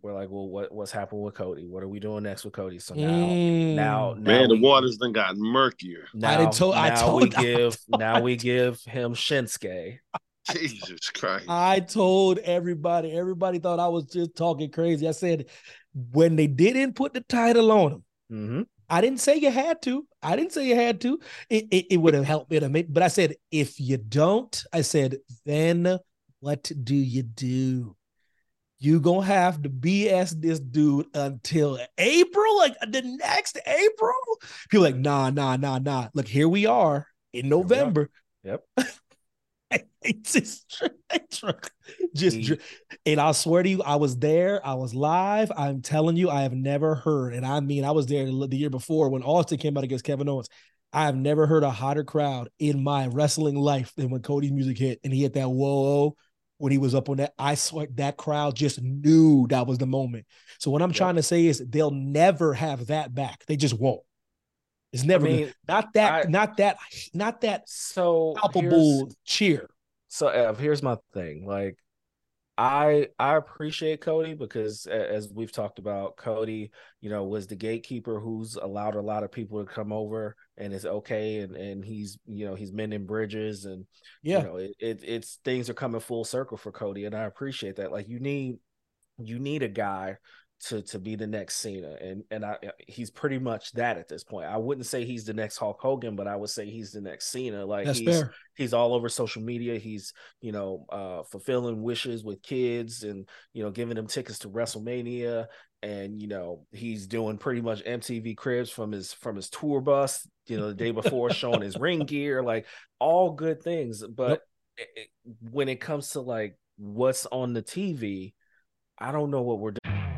we're like, well, what what's happened with Cody? What are we doing next with Cody? So now Mm. now, now Man, the we- waters then got murkier. now, didn't tell- I now told- we give <laughs> now we give him Shinsuke. <laughs> Jesus Christ. I told everybody. Everybody thought I was just talking crazy. I said when they didn't put the title on him, Mm-hmm. I didn't say you had to. I didn't say you had to. It it, it would have helped it. Made, but I said if you don't, I said then what do you do? You gonna have to BS this dude until April, like the next April. People like nah, nah, nah, nah. Look, here we are in. November. Yep. <laughs> <laughs> it's just, <laughs> just and I swear to you, I was there. I was live. I'm telling you, I have never heard, and I mean, I was there the year before when Austin came out against Kevin Owens. I have never heard a hotter crowd in my wrestling life than when Cody's music hit and he hit that whoa when he was up on that. I swear that crowd just knew that was the moment. So what I'm trying to say is they'll never have that back. They just won't. It's never gonna- mean, not that, I- not that, not that So palpable cheer. so Ev, here's my thing. Like, I I appreciate Cody because as we've talked about, Cody, you know, was the gatekeeper who's allowed a lot of people to come over and it's okay and and he's you know he's mending bridges and Yeah. you know it, it it's things are coming full circle for Cody and I appreciate that. Like you need you need a guy to to be the next Cena and and I he's pretty much that at this point. I wouldn't say he's the next Hulk Hogan, but I would say he's the next Cena. Like That's he's fair. he's all over social media. He's, you know, uh fulfilling wishes with kids and, you know, giving them tickets to WrestleMania and, you know, he's doing pretty much MTV cribs from his from his tour bus, you know, the day before showing his ring gear, like all good things, but it- when it comes to like what's on the TV, I don't know what we're doing.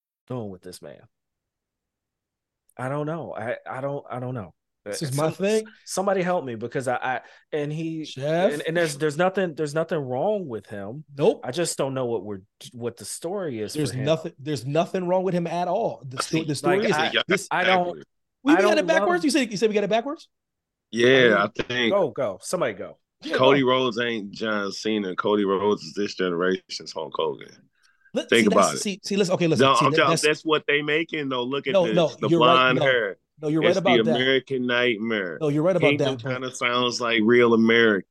doing with this man? I don't know. I I don't I don't know. This uh, is my thing. Somebody help me because I, I and he and, and, there's there's nothing there's nothing wrong with him. Nope. I just don't know what we're what the story is. There's nothing there's nothing wrong with him at all. The, sto- the story like, is I, this, I don't. We I got it backwards. Love... You said you said we got it backwards. Yeah, I think. Go go. Somebody go. Cody Rhodes ain't John Cena. Cody Rhodes is this generation's Hulk Hogan. Let, Think see, about it. See, see, listen. Okay, listen. No, see, I'm that, that's, that's what they making though. Look at no, this, no, the you're blonde right, no, hair. No, you're right it's about the that. American Nightmare. No, you're right about Kingdom that. Kind of sounds like real American.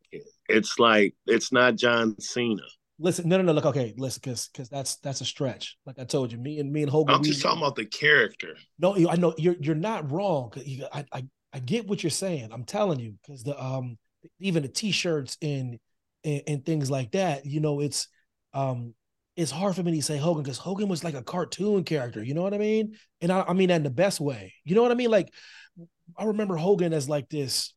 It's like it's not John Cena. Listen, no, no, no. Look, okay, listen, because because that's that's a stretch. Like I told you, me and me and Hogan. I'm just we, talking about the character. No, I know you're you're not wrong. You, I, I I get what you're saying. I'm telling you because the um even the t-shirts and, and and things like that. You know, it's um it's hard for me to say Hogan because Hogan was like a cartoon character. You know what I mean? And I, I mean that in the best way. You know what I mean? Like I remember Hogan as like this,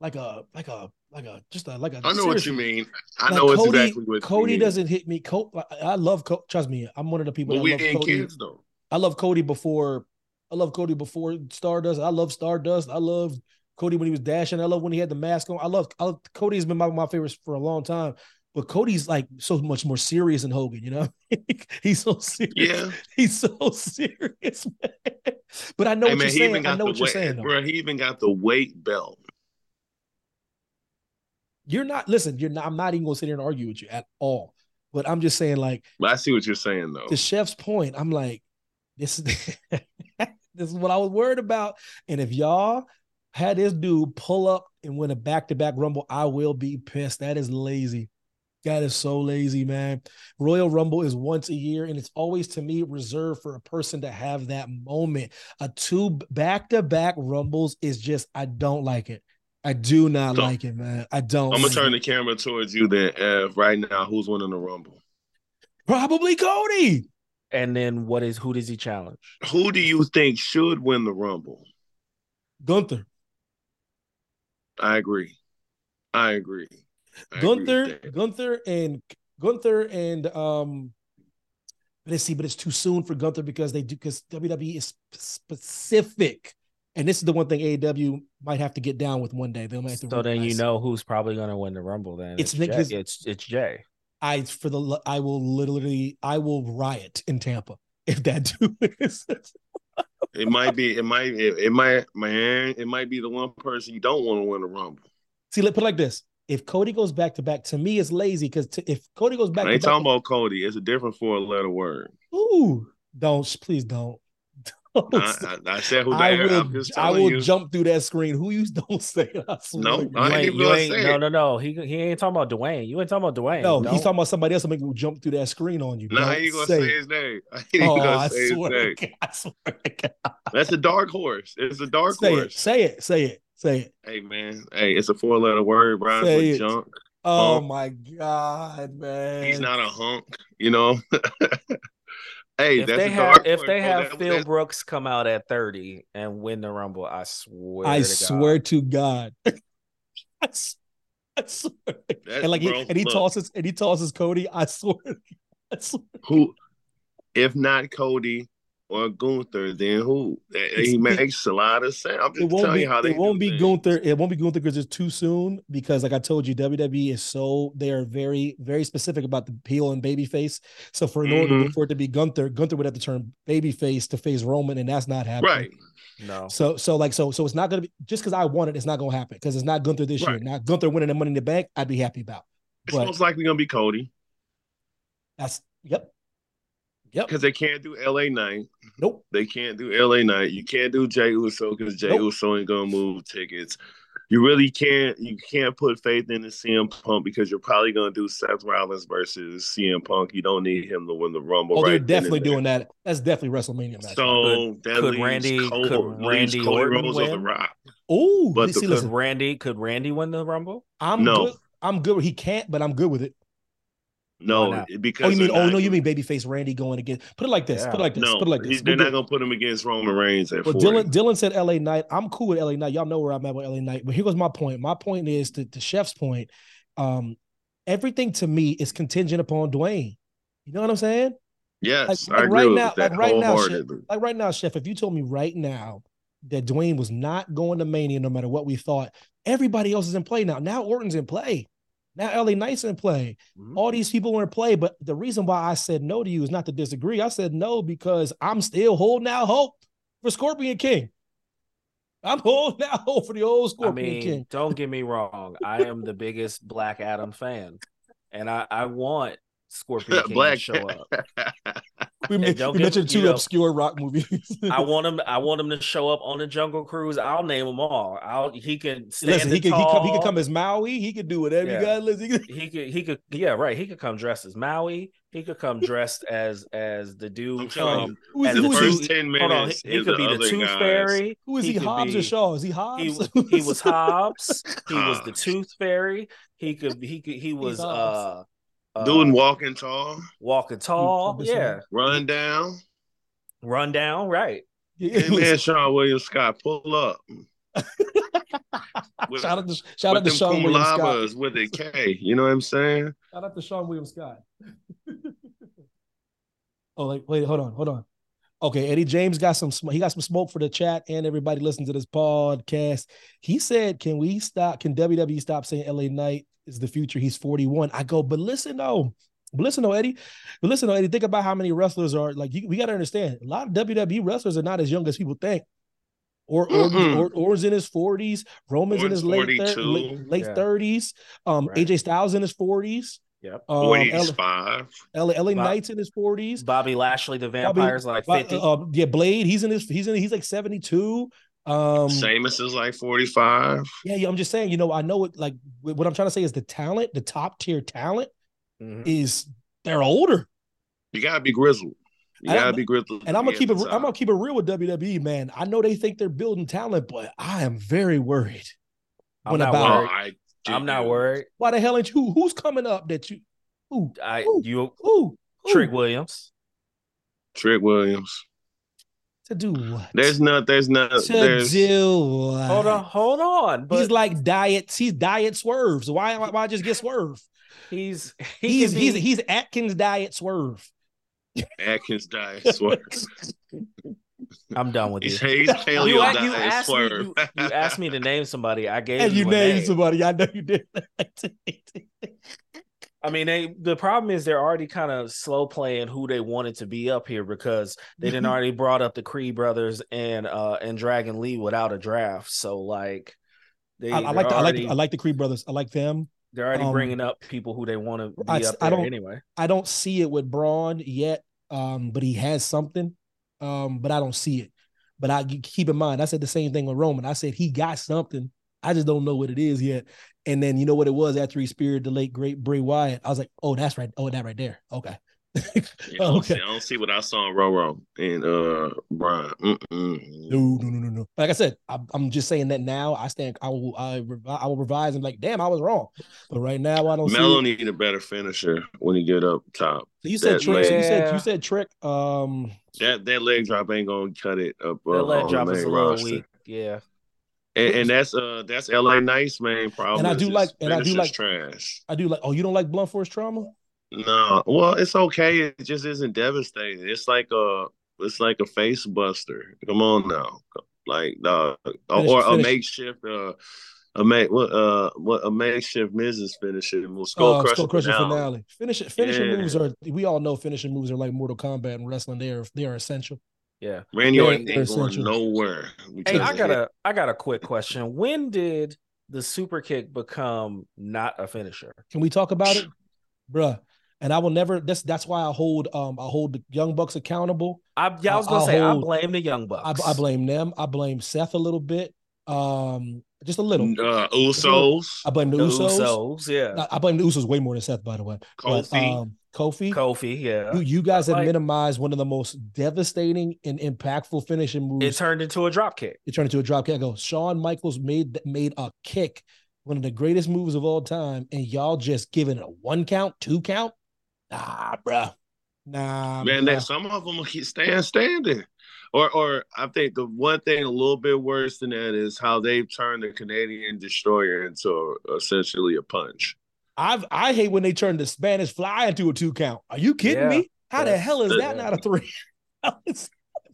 like a like a like a just a like a. I know what you mean. I like know Cody, exactly what Cody you mean. doesn't hit me. Co- I love. Co- trust me, I'm one of the people. But that we love ain't Cody. kids though. I love Cody before. I love Cody before Stardust. I love Stardust. I love Cody when he was dashing. I love when he had the mask on. I love. I love Cody's been my, my favorites for a long time. But Cody's like so much more serious than Hogan, you know. <laughs> he's so serious. Yeah, he's so <laughs> serious. Man. But I know hey, what man, you're saying. I know what you're saying. Though. Bro, he even got the weight belt. You're not. Listen, you're not. I'm not even gonna sit here and argue with you at all. But I'm just saying, like, but I see what you're saying though. The chef's point. I'm like, this is <laughs> this is what I was worried about. And if y'all had this dude pull up and win a back to back rumble, I will be pissed. That is lazy. That is so lazy, man. Royal Rumble is once a year, and it's always to me reserved for a person to have that moment. A two back to back Rumbles is just, I don't like it. I do not So, like it, man. I don't. I'm gonna like turn it. the camera towards you then, Ev. Right now, who's winning the Rumble? Probably Cody. And then what is who does he challenge? Who do you think should win the Rumble? Gunther. I agree. I agree. I Gunther. Gunther, and Gunther and um. Let's see, but it's too soon for Gunther because they do because WWE is specific, and this is the one thing AEW might have to get down with one day. They'll have to So then you know who's probably going to win the Rumble. Then It's it's Nick- Jay. his- It's it's Jay. I for the I will literally I will riot in Tampa if that <laughs> dude is. <laughs> It might be. It might. It, it might. Man, it might be the one person you don't want to win a Rumble. See, let put it like this: if Cody goes back to back, to me it's lazy because if Cody goes back I to ain't back, talking about Cody. It's a different four-letter word. ooh, don't please don't. <laughs> Don't I, I, I said who I will, I'm just I will you. jump through that screen. Who you <laughs> don't say it? I swear No, to I ain't ain't, you ain't say no no no. He he ain't talking about Dwayne. You ain't talking about Dwayne. No, Don't- he's talking about somebody else. Somebing who jump through that screen on you. Nah, I ain't gonna say say his name. <laughs> I ain't Oh, gonna I say his swear, name. to God, I swear to God. That's a dark horse. It's a dark Say it. horse. Say it. Say it. Say it. Hey man. Hey, it's a four-letter word. Rhymes Say with it. junk. Oh Hunk. my God, man. He's not a hunk. You know. <laughs> hey, if that's they a have dark if horse, they bro. have That- Phil that's- Brooks come out at 30 and win the Rumble, I swear I to swear God. to God. <laughs> I s- I swear to That's and like he, and he look, tosses and he tosses Cody. I swear, <laughs> I swear. who, if not Cody or Gunther, then who? He makes a lot of sense. I'm It just won't telling be. you how they It won't do be things. Gunther. It won't be Gunther because it's too soon. Because like I told you, WWE is so they are very very specific about the heel and baby face. So for in order Mhm. for it to be Gunther, Gunther would have to turn baby face to face Roman, and that's not happening. Right. No. So so like so so it's not gonna be just because I want it, it's not gonna happen because it's not Gunther this year. Not Gunther winning the Money in the Bank, I'd be happy about. It's But most likely gonna be Cody that's yep, yep. because they can't do LA Knight. Nope. They can't do LA Knight. You can't do Jay Uso because Jay Nope. Uso ain't gonna move tickets. You really can't. You can't put faith in the CM Punk because you're probably gonna do Seth Rollins versus CM Punk. You don't need him to win the Rumble. Oh, they're right then and definitely doing that. That's definitely WrestleMania match. So that could Randy- Cole, could Randy Cody Orton Rhodes on the win? rock. Oh, But see, the- listen, Could Randy could Randy win the Rumble? I'm No. good. I'm good. He can't, but I'm good with it. No, because Oh, you mean? Oh no, you mean babyface Randy going again? Put it like this. Yeah. Put it like this. No, put it like this. They're We're not good. gonna put him against Roman Reigns at Well, 40. Dylan, Dylan said LA Knight. I'm cool with LA Knight. Y'all know where I'm at with LA Knight. But here goes my point. My point is to the chef's point. Um, everything to me is contingent upon Dwayne. You know what I'm saying? yes, like I agree right now- like right now, wholeheartedly. Like right now, Chef, if you told me right now that Dwayne was not going to Mania no matter what we thought, everybody else is in play now. Now Orton's in play. Now LA Knight's in play. Mhm. All these people are in play. But the reason why I said no to you is not to disagree. I said no because I'm still holding out hope for Scorpion King. I'm holding out hope for the old I Scorpion mean, King. don't get me wrong. I am the biggest Black Adam fan, and I I want Scorpion <laughs> King Black to show up. <laughs> We, and we get- mentioned you two know, obscure rock movies. <laughs> I want him. I want him to show up on the Jungle Cruise. I'll name them all. I'll. He can stand Listen, he it could, he, come, he could come as Maui. He could do whatever Yeah. you got. Listen, he could- He could. He could. Yeah, right. He could come dressed as Maui. He could come dressed as as the dude telling from. who is, as he- the who the is first he? 10 Hold on. minutes He, he is could be the Tooth guys. Fairy. Who is he? could Hobbs or be- Shaw? Is he He, Hobbs? <laughs> he was Hobbs. He was the Tooth Fairy. He could. He could. He was uh, Hobbs. Uh Doing walking tall, walking tall. Yeah, run down. run down. Right. Hey man, Seann William Scott, pull up. <laughs> With, shout out to shout out to Sean cum William Scott. labas with a K. You know what I'm saying? Shout out to Seann William Scott. <laughs> oh, like wait, hold on, hold on. Okay, Eddie James got some. sm- He got some smoke for the chat and everybody listening to this podcast. He said, "Can we stop? Can WWE stop saying LA Knight is the future? He's 41." I go, but listen though, but listen though, Eddie, but listen though, Eddie. Think about how many wrestlers are like. You, we got to understand. A lot of WWE wrestlers are not as young as people think. Or Orton's, Mm-mm. or, Orton's in his 40s, Roman's in his late, thir- late, late Yeah. 30s, um, Right. AJ Styles in his 40s. Yep. Um, Forties L- five. LA, LA Bob- Knight's in his forties. Bobby Lashley, the vampire's like fifty. Uh, yeah, Blade. He's in his. He's in. He's like seventy two. Um, Sheamus is like 45. yeah, yeah. I'm just saying. You know, I know it. Like what I'm trying to say is the talent, the top tier talent, Mhm. is they're older. You gotta be grizzled. You And gotta I'm- be grizzled. And I'm gonna keep it. at I'm gonna keep it real with WWE, man. I know they think they're building talent, but I am very worried. I'm When not about worried. I I'm not do. worried. why the hell ain't you? Who's coming up that you? Who? I Ooh. you Who? Trick Who? Williams. Trick Williams. to do what? There's not. There's not. to There's. do what? Hold on, hold on. But he's like diet. He's diet swerves. Why? Why just get swerve? he's he He's can he's he's Atkins diet swerve. Atkins diet swerve. <laughs> I'm done <laughs> with He's, you. he's paleo <laughs> You, a- diet you asked me. You, <laughs> you asked me to name somebody. I gave And you a named name. somebody. I know you did. I mean, they the problem is they're already kind of slow playing who they wanted to be up here because they didn't already brought up the Creed brothers and uh and Dragon Lee without a draft. So like they I, I like the, I like the, I like the Creed brothers. I like them. they're already um, bringing up people who they want to be I- up I don't- anyway. I don't see it with Bron yet, um, but he has something, um, but I don't see it. But I keep in mind, I said the same thing with Roman. I said he got something. I just don't know what it is yet. And then you know what it was after he speared the late great Bray Wyatt. I was like, oh, that's right. Oh, that right there. Okay. Yeah, <laughs> I, don't okay. see, I don't see what I saw in Roro and uh Brian. Mm-mm. No, no, no, no, no. Like I said, I'm, I'm just saying that now. I stand. I will. I, revi- I will revise and like, damn, I was wrong. But right now, I don't Melo see. Need a better finisher when he get up top. So you said that trick. So you said you said trick. Um, That that leg drop ain't gonna cut it up uh, leg drop is a main little roster. weak. Yeah. And, and that's uh that's LA Nice man problem. And I do like- and I do like- trash. I do like. Oh, you don't like blunt force trauma? No, well, it's okay. It just isn't devastating. It's like a it's like a face buster. Come on now, like uh, Finish- or a makeshift uh a make what uh what a makeshift Mrs. finisher will skull Uh, crushing Skull Crusher finale. finale. Finish finishing Yeah. moves are. We all know finishing moves are like Mortal Kombat and wrestling. They are they are essential. Yeah. Randy They're- Orton they're ain't going nowhere. Hey, I got it. a I got a quick question. When did the super kick become not a finisher? Can we talk about it, bruh? And I will never. That's that's why I hold um I hold the Young Bucks accountable. I yeah, I was gonna I'll say I blame the young bucks. I blame them. I blame Seth a little bit. Um, just a little. uh, Usos, I blame the, the Usos. Usos, yeah. I- I blame the Usos way more than Seth, by the way. But, Kofi. um, Kofi. Kofi, yeah. You, you guys have Like- minimized one of the most devastating and impactful finishing moves. It turned into a drop kick. It turned into a drop kick. I go, Shawn Michaels made made a kick, one of the greatest moves of all time, and y'all just giving it a one count, two count. Nah, bruh. Nah, Man, bruh. that some of them will keep staying standing. Or, or I think the one thing a little bit worse than that is how they've turned the Canadian Destroyer into essentially a punch. I've I hate when they turn the Spanish fly into a two count. Are you kidding Yeah, me? How the hell is that not a three? <laughs>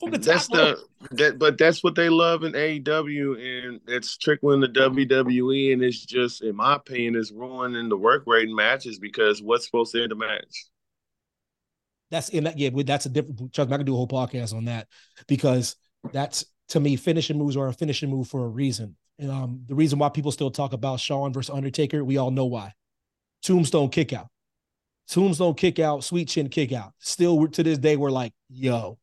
From the That's top rope. the that, but that's what they love in AEW, and it's trickling the WWE, and it's just, in my opinion, it's ruining the work rate in matches because what's supposed to end the match? That's in that. Yeah, that's a different. Trust me, I can do a whole podcast on that because that's to me finishing moves are a finishing move for a reason. And, um, the reason why people still talk about Shawn versus Undertaker, we all know why. Tombstone kick out, Tombstone kick out, Sweet Chin kick out. Still to this day, we're like, yo,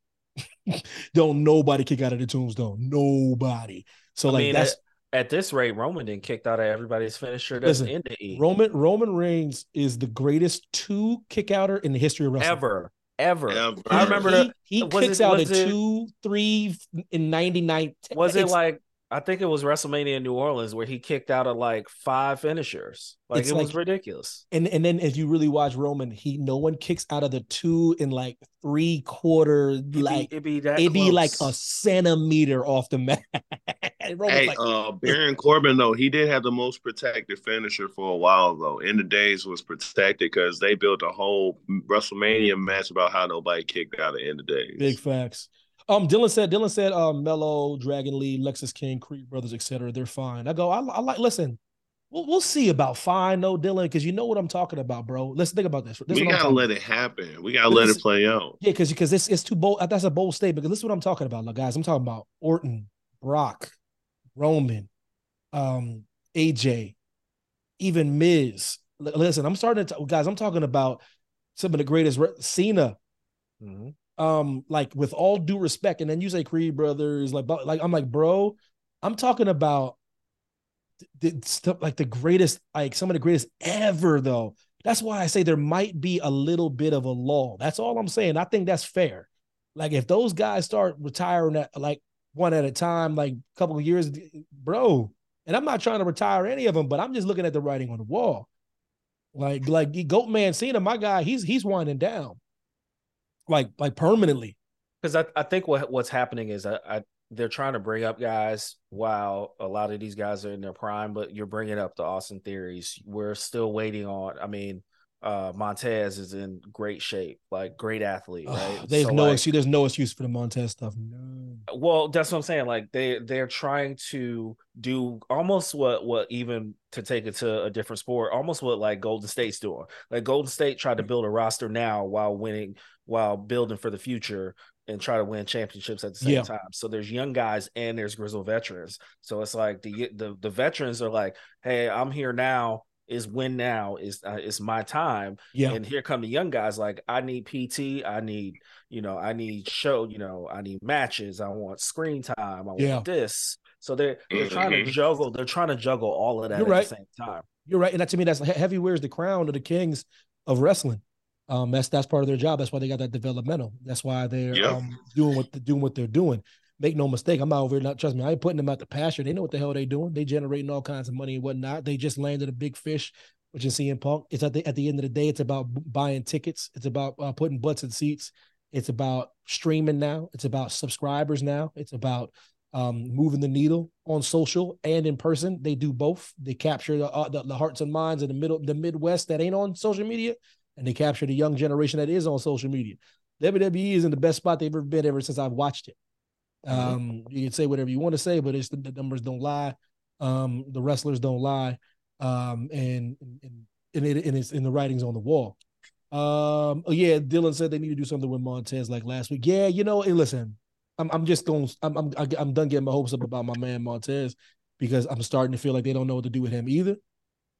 <laughs> don't nobody kick out of the Tombstone, nobody. So I like mean, that's at, at this rate, Roman didn't kicked out of everybody's finisher. That's Listen, the E. Roman Roman Reigns is the greatest two kick outer in the history of wrestling. ever, ever. Ever. I remember he, the he kicks it- out a it- two, three in 99. Was it like I think it was WrestleMania in New Orleans where he kicked out of like five finishers. Like It's it was like- ridiculous. and and then if you really watch Roman, he no one kicks out of the two in like three quarter, It'd be- like it'd be that it'd be like a centimeter off the mat. <laughs> And Roman's Hey, like, uh, Baron Corbin though he did have the most protected finisher for a while though. End of Days was protected because they built a whole WrestleMania match about how nobody kicked out of the end of days. big facts. Um, Dylan said, Dylan said, um, Mello, Dragon Lee, Lexis King, Creed Brothers, etc. They're fine. I go, I, I like. Listen, we'll, we'll see about fine, though, Dylan, because you know what I'm talking about, bro. Let's think about this. this we gotta let about. it happen. We gotta let This- it play out. Yeah, because because this it's too bold. That's a bold statement. Because this is what I'm talking about, like guys. I'm talking about Orton, Brock, Roman, um, AJ, even Miz. L- Listen, I'm starting to guys. I'm talking about some of the greatest. re- Cena, Mhm. Um, like with all due respect, and then you say Creed brothers, like, like I'm like, bro, I'm talking about the, the stuff like the greatest, like some of the greatest ever, though. That's why I say there might be a little bit of a lull. That's all I'm saying. I think that's fair. Like if those guys start retiring at like one at a time, like a couple of years, bro. And I'm not trying to retire any of them, but I'm just looking at the writing on the wall. Like like Goat Man Cena, my guy, he's he's winding down, like like permanently. because I, I think what what's happening is I, I they're trying to bring up guys while a lot of these guys are in their prime, but you're bringing up the Austin Theorys. We're still waiting on. I mean, uh Montez is in great shape, like great athlete, right? There's So, no like, excuse. There's no excuse for the Montez stuff. No. well, that's what I'm saying. Like they they're trying to do almost what what even to take it to a different sport, almost what like Golden State's doing. Like Golden State tried to build a roster now while winning, while building for the future and try to win championships at the same Yeah. time. So there's young guys and there's grizzled veterans. So it's like the the the veterans are like, hey, I'm here now. Is win now is uh, it's my time Yeah. and here come the young guys like i need pt i need you know i need show you know i need matches i want screen time i want this so they're they're trying to Mhm. juggle they're trying to juggle all of that You're at right. the same time You're right, and that to me, that's heavy wears the crown of the kings of wrestling. Um, that's that's part of their job. That's why they got that developmental. That's why they're Yep. um doing what doing what they're doing. Make no mistake, I'm not over here. Not trust me, I ain't putting them out the pasture. They know what the hell they doing. They generating all kinds of money and whatnot. They just landed a big fish, which is CM Punk. It's at the at the end of the day, it's about buying tickets. It's about uh, putting butts in seats. It's about streaming now. It's about subscribers now. It's about um, moving the needle on social and in person. They do both. They capture the, uh, the, the hearts and minds in the middle, the Midwest that ain't on social media, and they capture the young generation that is on social media. WWE is in the best spot they've ever been ever since I've watched it. Um, you can say whatever you want to say, but it's the, the numbers don't lie. Um, the wrestlers don't lie. Um, and and and, it, and it's in the writings on the wall. Um, oh yeah, Dylan said they need to do something with Montez like last week. Yeah, you know, hey, listen, I'm I'm just going. I'm I'm I'm done getting my hopes up about my man Montez because I'm starting to feel like they don't know what to do with him either.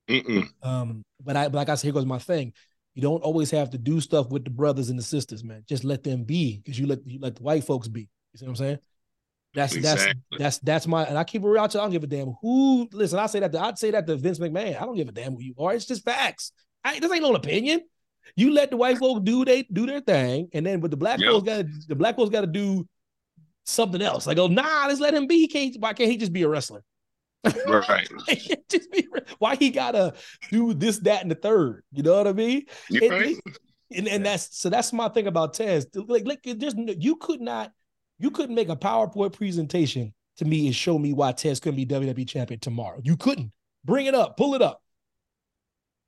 Mm-mm. Um, but I but like I said, here goes my thing. You don't always have to do stuff with the brothers and the sisters, man. Just let them be because you let you let the white folks be. You see what I'm saying? That's Exactly. that's that's that's my and I keep it real I don't give a damn who listen. I say that to, I'd say that to Vince McMahon. I don't give a damn who you are. It's just facts. I, this ain't no opinion. You let the white folks do they do their thing, and then but the black Yep. folks got the black folks got to do something else. I go, oh, nah, let's let him be. He can't. Why can't he just be a wrestler? Right. <laughs> just be, why he gotta do this, that, and the third? You know what I mean? You're And- right. And, and that's so that's my thing about Tez. Like, like there's no- you could not, you couldn't make a PowerPoint presentation to me and show me why Tez couldn't be WWE champion tomorrow. You couldn't. Bring it up, pull it up.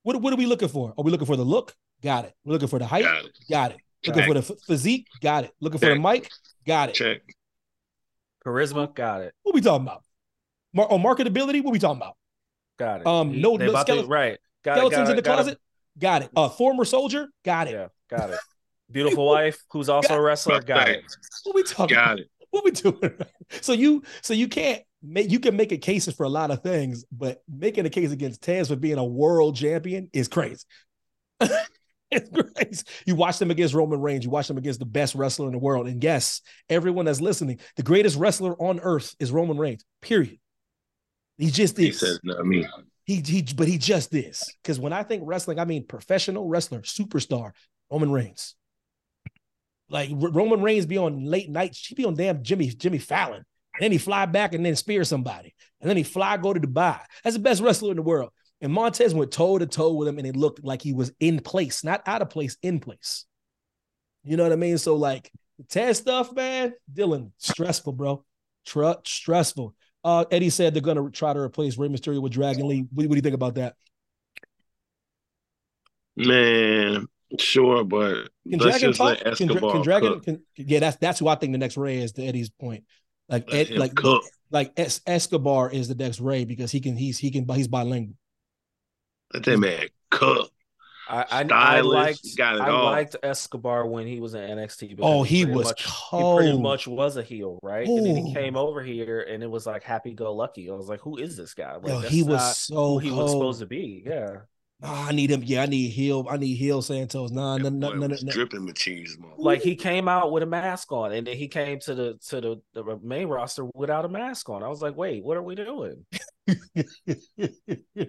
What what are we looking for? Are we looking for the look? Got it. We're looking for the height. Got it. Got it. Looking Check. for the ph- physique. Got it. Looking for the mic. Got it. Check. Charisma, got it. What we talking about? Mar- oh, marketability. What we talking about? Got it. Um, no- no about to- skeleton- right. Got it, Skeletons got in the it, got it. closet. Got it. Uh, former soldier. Got it. Yeah, got it. Beautiful <laughs> wife, who's also a wrestler, got it. What we talking? Got about? it. What we doing? <laughs> So you, so you can't make you can make a cases for a lot of things, but making a case against Taz for being a world champion is crazy. <laughs> it's crazy. You watch them against Roman Reigns. You watch them against the best wrestler in the world, and yes, everyone that's listening, the greatest wrestler on earth is Roman Reigns. Period. He just He is. said, not me. He he, but he just is. Because when I think wrestling, I mean professional wrestler, superstar, Roman Reigns. Like Roman Reigns be on late night, she be on damn Jimmy Jimmy Fallon. And then he fly back and then spear somebody, and then he fly go to Dubai. That's the best wrestler in the world. And Montez went toe to toe with him, and it looked like he was in place, not out of place, in place. You know what I mean? So like the Taz stuff, man, Dylan, stressful, bro. Tr- stressful. Uh, Eddie said they're gonna try to replace Rey Mysterio with Dragon Lee. What, what do you think about that? Man, sure, but Can let's Dragon just let talk? Can, can Dragon? cook. Can, yeah, that's that's who I think the next Rey is. To Eddie's point, like Ed, like cook. like es- Escobar is the next Rey because he can he's he can he's bilingual. Let that man cook. I, I, I liked got it I all. liked Escobar when he was in NXT. Oh, he pretty was much, He pretty much was a heel, right? And then he came over here, and it was like happy go lucky. I was like, who is this guy? Like, Yo, that's he was not so who he was supposed to be. Yeah, Nah, I need him. Yeah, I need heel. I need heel Santos. Nah, That none, boy none, none, was none, dripping machismo. like he came out with a mask on, and then he came to the to the, the main roster without a mask on. I was like, wait, what are we doing? <laughs>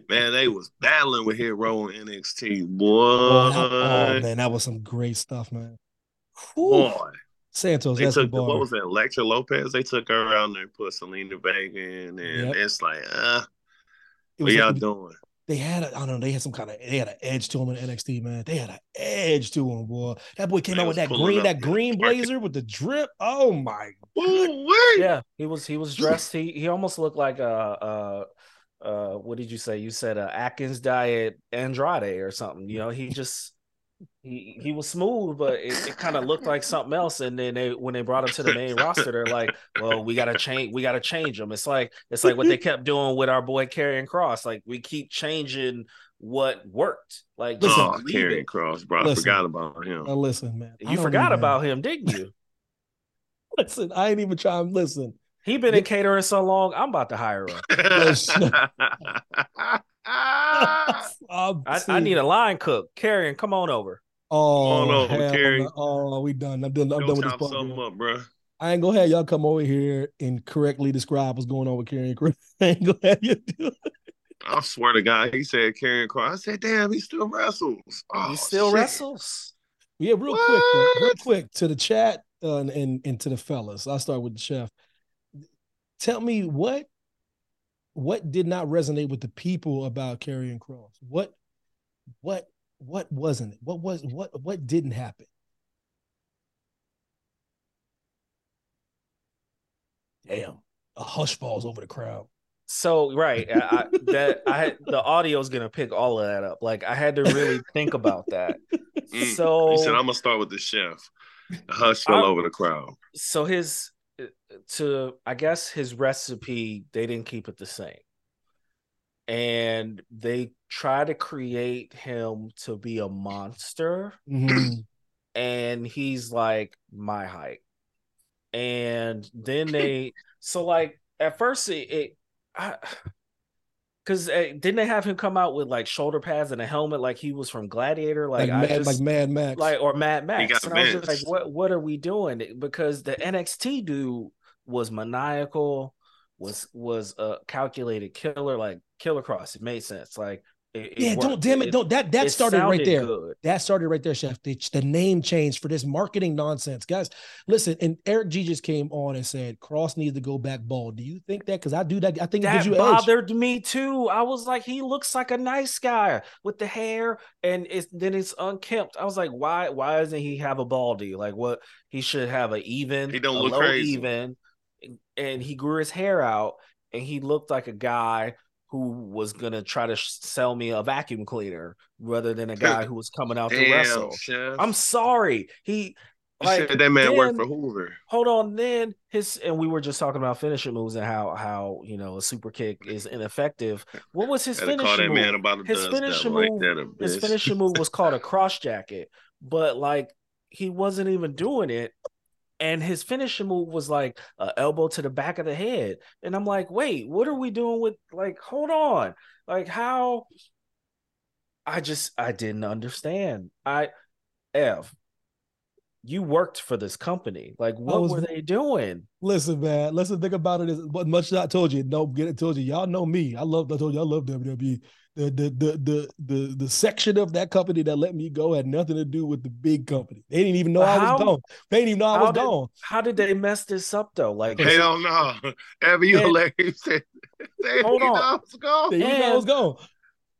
Man, they was battling with Hero on NXT. Boy, oh, oh, man, that was some great stuff, man. Whew. boy. Santos They took Escobar. what was that? Elektra Lopez. They took her out there and put Zelina Vega in, and Yep. it's like, uh, It what y'all like- doing? They had, a, I don't know, they had some kind of, they had an edge to him in NXT, man. They had an edge to him, boy. That boy came Man out with that green, up that in green blazer with the drip. Oh my Ooh, wait. Yeah, he was he was dressed. He he almost looked like a uh uh what did you say? You said a Atkins diet Andrade or something. You know, he just he he was smooth, but it, it kind of looked like something else. And then they when they brought him to the main roster, they're like, "Well, we gotta change. We gotta change him." It's like it's like what they kept doing with our boy Karrion Kross. Like we keep changing what worked. Like just oh, leave Karrion. Kross, bro. I Listen. forgot about him. Now listen, man. You forgot even- about him, didn't you? <laughs> Listen, I ain't even trying. Listen, He been in catering so long. I'm about to hire him. <laughs> <laughs> listen. Ah, <laughs> I'm I, I need a line cook. Karrion, come on over. Oh, on over, hell Kerry. oh, we done. I'm done. I'm Go done with this part. something up, bro. I ain't gonna have y'all come over here and correctly describe what's going on with Karrion Kross. <laughs> I ain't gonna have you do it. I swear to God, he said Karrion Kross. I said, damn, he still wrestles. Oh, he still shit. wrestles. Yeah, real quick, though, real quick to the chat uh, and, and and to the fellas. I'll start with the chef. Tell me what what did not resonate with the people about Karrion Kross? What what what wasn't it? What was what what didn't happen? Damn. a hush falls over the crowd. So right, I, I, that I had the audio is gonna pick all of that up. Like I had to really think about that. <laughs> Mm. So he said, "I'm gonna start with the chef." The hush fell I'm- over the crowd. so his to I guess his recipe they didn't keep it the same. And they try to create him to be a monster Mhm. <clears throat> and he's like my height. And then they so like at first it, it I because eh, didn't they have him come out with like shoulder pads and a helmet like he was from Gladiator? Like, Like, I Mad, just, like Mad Max. like or Mad He Max. got And I was just like, what what are we doing? Because the NXT dude was maniacal, was was a calculated killer, like Killer Kross. It made sense. Like it, it yeah, don't damn it, don't that that started right there. good. That started right there, Chef. The, the name change for this marketing nonsense, guys. Listen, and Eric G just came on and said Kross needs to go back bald. Do you think that? Because I do that. I think it That gives you an edge. bothered me too. I was like, he looks like a nice guy with the hair, and it's then it's unkempt. I was like, why? Why doesn't he have a baldy? Like, what? He should have an even, He don't a look low crazy. even, and he grew his hair out, and he looked like a guy who was gonna try to sh- sell me a vacuum cleaner rather than a guy who was coming out to wrestle. chef. I'm sorry. He like said that man worked for Hoover. hold on then his and we were just talking about finishing moves and how how you know a super kick is ineffective what was his finishing move man about his finishing move that his finishing move was called a <laughs> Kross Jacket but like he wasn't even doing it and his finishing move was like a elbow to the back of the head. And i'm like wait what are we doing with like hold on. Like how? I just i didn't understand. I ev you worked for this company like what was- were they doing Listen, man. Listen, think about it. As what much as I told you. No, get it. Told you. Y'all know me. I love. I told you. I love WWE. The the the the the the section of that company that let me go had nothing to do with the big company. They didn't even know But I was gone. They didn't even know I how was did, gone. how did they mess this up though like Hell no. <laughs> Ever you And- hilarious. Said, <laughs> they hold on. Know I was gone. They didn't know I was gone.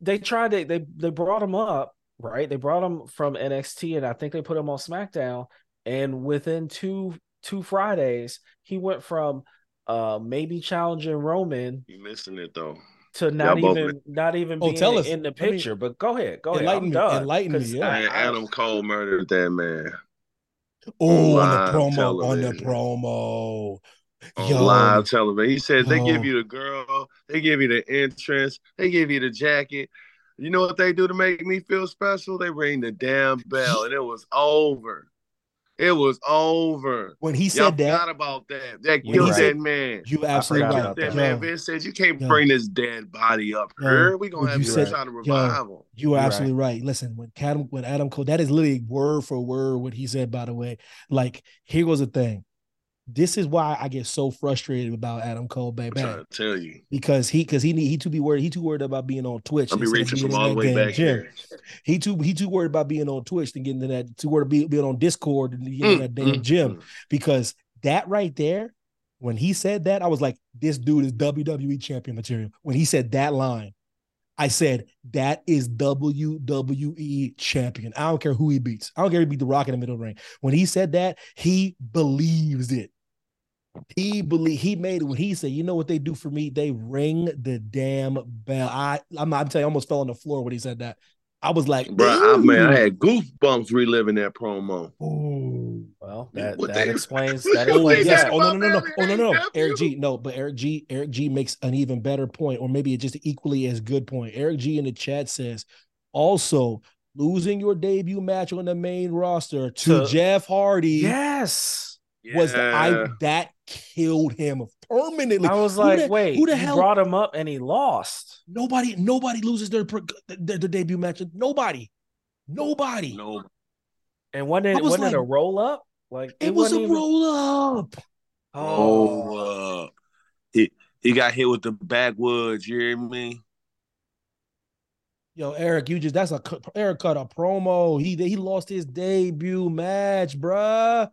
they tried to they they brought him up right they brought him from nxt and i think they put him on smackdown and within two two fridays he went from uh maybe challenging roman You missing it though. to not both even not even Oh, being tell us. in the Let me- picture but go ahead go ahead Enlighten i'm me, done enlighten me, 'cause yeah. I- Adam Cole murdered that man. Oh, on the promo. On the promo. On Yo. live television. He said they give you the girl, they give you the entrance, they give you the jacket. You know what they do to make me feel special? They ring the damn bell, and it was over. It was over. When he Y'all said that, about that. That You're killed right. that man. you absolutely forgot right. about That that. man, Vince said you can't Yo. bring this dead body up Yo. here. We gonna When have you you said- try to yo, revive him. You are You're absolutely right. Listen, when Adam when Adam Cole, that is literally word for word what he said. By the way, like here was the thing. This is why I get so frustrated about Adam Cole, I'm trying to tell you. because he because he need he too be worried he too worried about being on Twitch. I'll be reaching from all the way back gym. here. He too he too worried about being on Twitch than getting to that too worried about being on Discord and getting in Mm, that damn mm, gym mm. because that right there, when he said that, I was like, this dude is WWE champion material. When he said that line, I said that is WWE champion. I don't care who he beats. I don't care if he beat the Rock in the middle of the ring. When he said that, he believes it. He believe he made it when he said, "You know what they do for me? They ring the damn bell." I I'm, I'm telling you, I almost fell on the floor when he said that. I was like, Bro, I, man, I had goosebumps reliving that promo. Ooh. well that What that they- explains <laughs> that Oh explains yes. Oh no no no no. Oh no no. ain't Eric. G. No, but Eric G. Eric G. makes an even better point, or maybe just equally as good point. Eric G. in the chat says, also losing your debut match on the main roster to, To- Jeff Hardy yes was the, I that killed him permanently. i was Who like the- wait who the you hell? brought him up and he lost nobody nobody loses their, their their debut match. Nobody, nobody. No, and wasn't I it was wasn't it a roll up like It, was a even- roll up. oh oh, uh, he he got hit with the backwoods. You hear me? Yo, Eric, you just that's a Eric cut a promo. He he lost his debut match, bruh.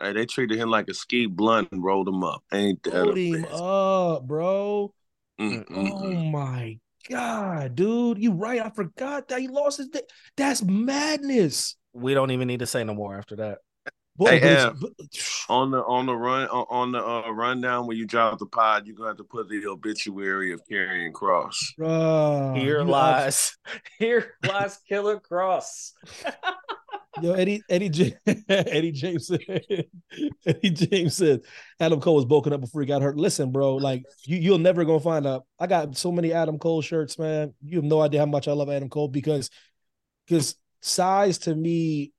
Hey, they treated him like a ski blunt and rolled him up. Ain't that a Hold him bitch? up, bro. Mm, mm, Oh my god, dude. You right. I forgot that he lost his day. That's madness. we don't even need to say no more after that Hey, Ev, on the on the run on, on the uh, rundown when you drop the pod, you're gonna have to put the obituary of Karrion Kross. Bruh, Here you lies, <laughs> here lies Killer Kross. <laughs> Yo, Eddie, Eddie, J- <laughs> Eddie James said, <laughs> Eddie James said, Adam Cole was broken up before he got hurt. Listen, bro, like you, you'll never gonna find out. I got so many Adam Cole shirts, man. You have no idea how much I love Adam Cole because, because size to me,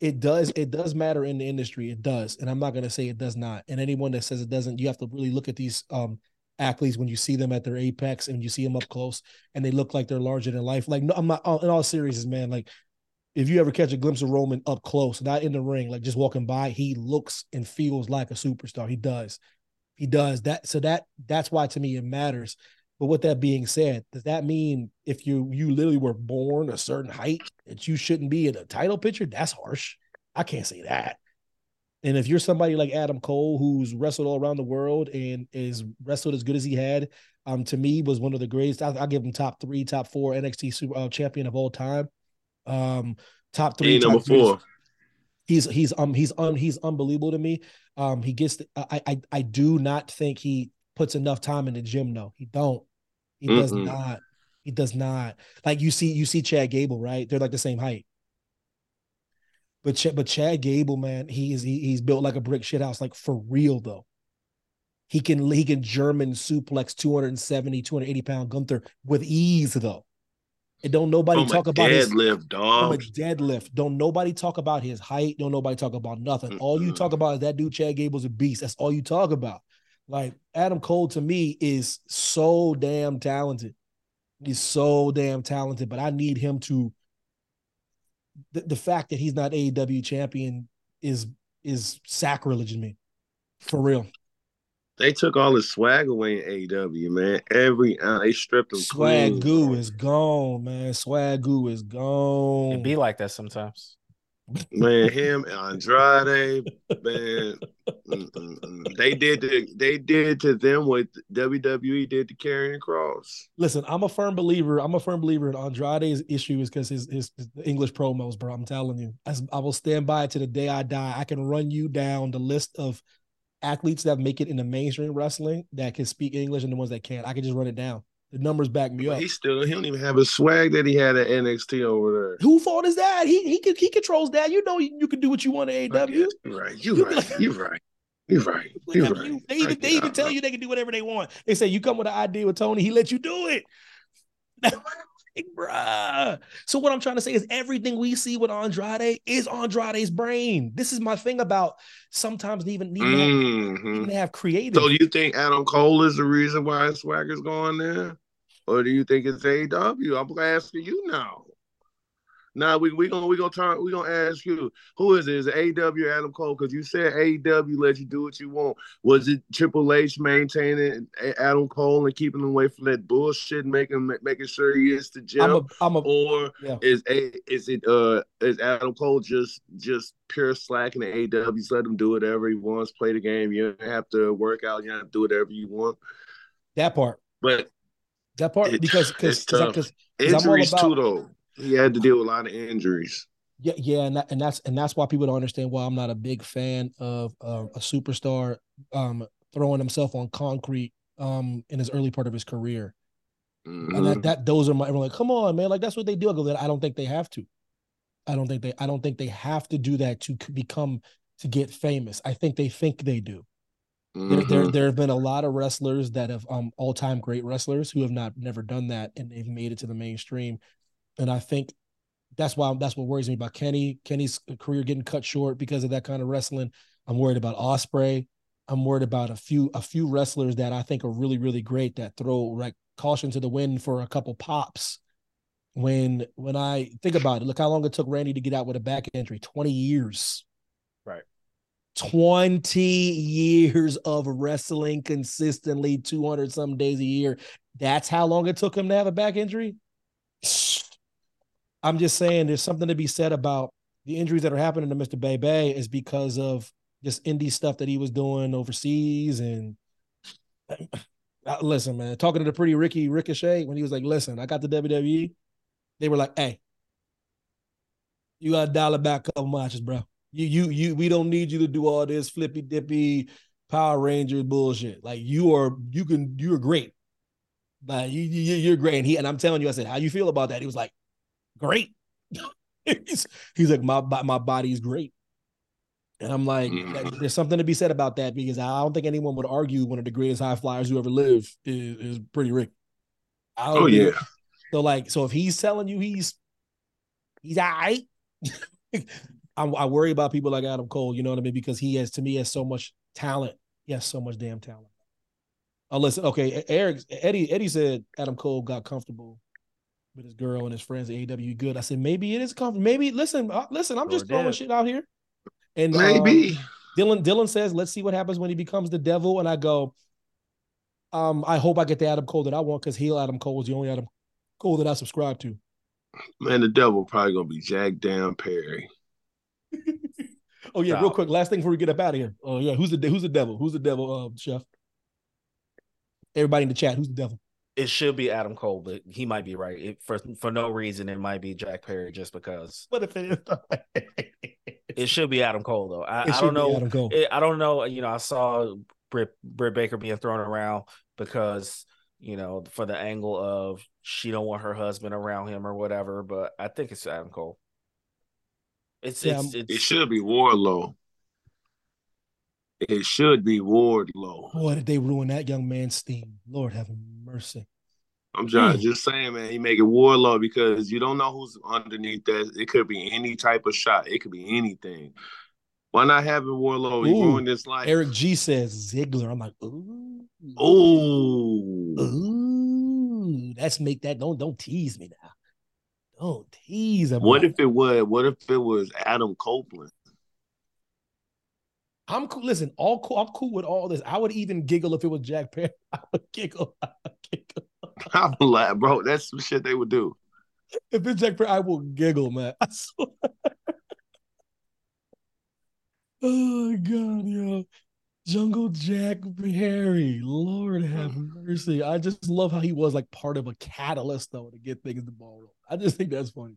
it does, it does matter in the industry. It does, and I'm not gonna say it does not. And anyone that says it doesn't, you have to really look at these um athletes when you see them at their apex and you see them up close, and they look like they're larger than life. Like, no, I'm not in all seriousness, man. Like if you ever catch a glimpse of Roman up close, not in the ring, like just walking by, he looks and feels like a superstar. He does. He does that. So that that's why to me it matters. But with that being said, does that mean if you you literally were born a certain height that you shouldn't be in a title picture? That's harsh. I can't say that. And if you're somebody like Adam Cole, who's wrestled all around the world and is wrestled as good as he had, um, to me was one of the greatest. I, will give him top three, top four NXT super, uh, champion of all time. Um, top three, top number three. four. He's he's um he's un he's unbelievable to me. Um, he gets. The, I I I do not think he puts enough time in the gym. though. he don't. He does Mm-mm. not. He does not. Like you see, you see Chad Gable, right? They're like the same height. But Ch- but Chad Gable, man, he is he, he's built like a brick shit house, like for real though. He can he can German suplex 270, 280 pound Gunther with ease though. And don't nobody From talk about his deadlift, from a dog. deadlift. Don't nobody talk about his height. Don't nobody talk about nothing. All you talk about is that dude Chad Gable's a beast. That's all you talk about. Like Adam Cole to me is so damn talented. He's so damn talented, but I need him to. The, the fact that he's not AEW champion is is sacrilege to me, for real. They took all his swag away in AEW, man. Every uh, they stripped him Swag clean. goo is gone, man. Swag goo is gone. It be like that sometimes. Man, him and Andrade, man, mm, mm, mm. they did to, they did to them what WWE did to Karrion Kross. Listen, I'm a firm believer. I'm a firm believer in Andrade's issue is because his, his his English promos, bro. I'm telling you, As- I will stand by it to the day I die. I can run you down the list of athletes that make it in the mainstream wrestling that can speak English and the ones that can't. I can just run it down. The numbers back me up. He still he don't even have his swag that he had at NXT over there. Who fault is that? He he can, he controls that. You know you, you can do what you want at AW. You're right. You're right. You're right. You're right. You're <laughs> Like, right. you- They even they even tell you they can do whatever they want. They say you come with an idea with Tony, he let you do it. <laughs> Like, <laughs> bruh. So what I'm trying to say is everything we see with Andrade is Andrade's brain. This is my thing about sometimes even need to have, mm-hmm. have creative. So you think Adam Cole is the reason why swagger's going there? Or do you think it's AEW? I'm asking you now. Now we we gonna we gonna turn we gonna ask you who is it? Is it or Adam Cole? Because you said AW let you do what you want. Was it Triple H maintaining Adam Cole and keeping him away from that bullshit, making making sure he is the gym? I'm a, I'm a, or yeah. is a is it uh is Adam Cole just just pure slacking the? Just let him do whatever he wants, play the game. You don't have to work out. You don't have to do whatever you want. that part. But That part because because because I'm all injuries about too, though. He had to deal with a lot of injuries. Yeah, yeah, and that, and that's and that's why people don't understand why I'm not a big fan of uh, a superstar um, throwing himself on concrete um, in his early part of his career. And Mhm. that that those are my I'm like, come on, man, like that's what they do. I go, I don't think they have to. I don't think they I don't think they have to do that to become to get famous. I think they think they do. There, there, Mhm. there have been a lot of wrestlers that have um all time great wrestlers who have not never done that and they've made it to the mainstream. And I think that's why that's what worries me about Kenny. Kenny's career getting cut short because of that kind of wrestling. I'm worried about Ospreay. I'm worried about a few a few wrestlers that I think are really really great that throw like caution to the wind for a couple pops. When when I think about it, look how long it took Randy to get out with a back injury. 20 years. Right. 20 years of wrestling consistently, 200 some days a year. That's how long it took him to have a back injury. I'm just saying there's something to be said about the injuries that are happening to Mr. Bay is because of just indie stuff that he was doing overseas. And <clears throat> Uh, listen, man, talking to the pretty Ricky Ricochet when he was like, listen, I got the WWE. They were like, hey, you got dial it back a couple matches, bro. You you you we don't need you to do all this flippy dippy Power Rangers bullshit. Like you are you can you're great. Like you, you you're great. And he and I'm telling you, I said, how you feel about that? He was like, great. <laughs> he's, he's like, my my body's great. And I'm like, Mhm. there's something to be said about that because I don't think anyone would argue one of the greatest high flyers who ever lived is, is pretty Rick. Oh yeah. So like, so if he's telling you he's he's all right, <laughs> I, I worry about people like Adam Cole. You know what I mean? Because he has to me has so much talent. He has so much damn talent. Oh, listen. Okay, Eric Eddie Eddie said Adam Cole got comfortable with his girl and his friends at AEW. Good. I said maybe it is comfortable. Maybe listen, uh, listen. I'm Sure just throwing did. shit out here. And uh, Maybe. Dylan Dylan says, "Let's see what happens when he becomes the devil." And I go, um, I hope I get the Adam Cole that I want because heel Adam Cole was the only Adam Cole that I subscribe to. Man, the devil probably gonna be Jack Down Perry. <laughs> Oh yeah, No. real quick, last thing before we get up out of here. Oh yeah, who's the who's the devil? Who's the devil, uh, chef? Everybody in the chat, who's the devil? It should be Adam Cole, but he might be right. It, for for no reason, it might be Jack Perry just because. What if it is? <laughs> It should be Adam Cole though. I, It I don't be know. Adam Cole. It- I don't know. You know, I saw Britt, Britt Baker being thrown around because you know for the angle of she don't want her husband around him or whatever. But I think it's Adam Cole. It's Yeah, it's, um, It should be Wardlow. It should be Wardlow. Boy, did they ruin that young man's steam. Lord have mercy. I'm trying Mm. just saying, man, he make it Wardlow because you don't know who's underneath that. It could be any type of shot. It could be anything. Why not having Wardlow? He Ooh, ruined his life. Eric G says Ziggler. I'm like, ooh, Ooh. ooh. Let's make that. Don't don't tease me now. Don't tease him. What if it was? What if it was Adam Copeland? I'm cool. Listen, all cool. I'm cool with all this. I would even giggle if it was Jack Perry. <laughs> I would giggle. I would giggle. <laughs> I'm like, bro, that's some shit they would do. If it's Jack Perry, I will giggle, man. <laughs> I swear. oh God, yo. Jungle Jack Perry. Lord have mercy. I just love how he was like part of a catalyst though to get things to ball roll. I just think that's funny.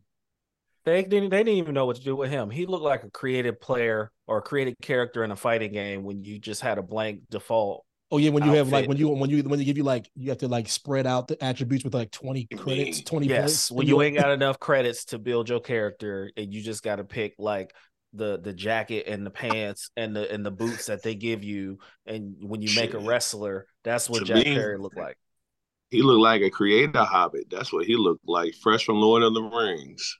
They didn't they didn't even know what to do with him. He looked like a creative player or a creative character in a fighting game when you just had a blank default. Oh yeah, when you have like when you when you when they give you like you have to like spread out the attributes with like 20 credits, 20 Yes, points. when you ain't got enough credits to build your character, and you just got to pick like the the jacket and the pants and the and the boots that they give you, and when you make a wrestler, that's what To Jack me- Perry looked like. He looked like a creator hobbit. That's what he looked like, fresh from Lord of the Rings.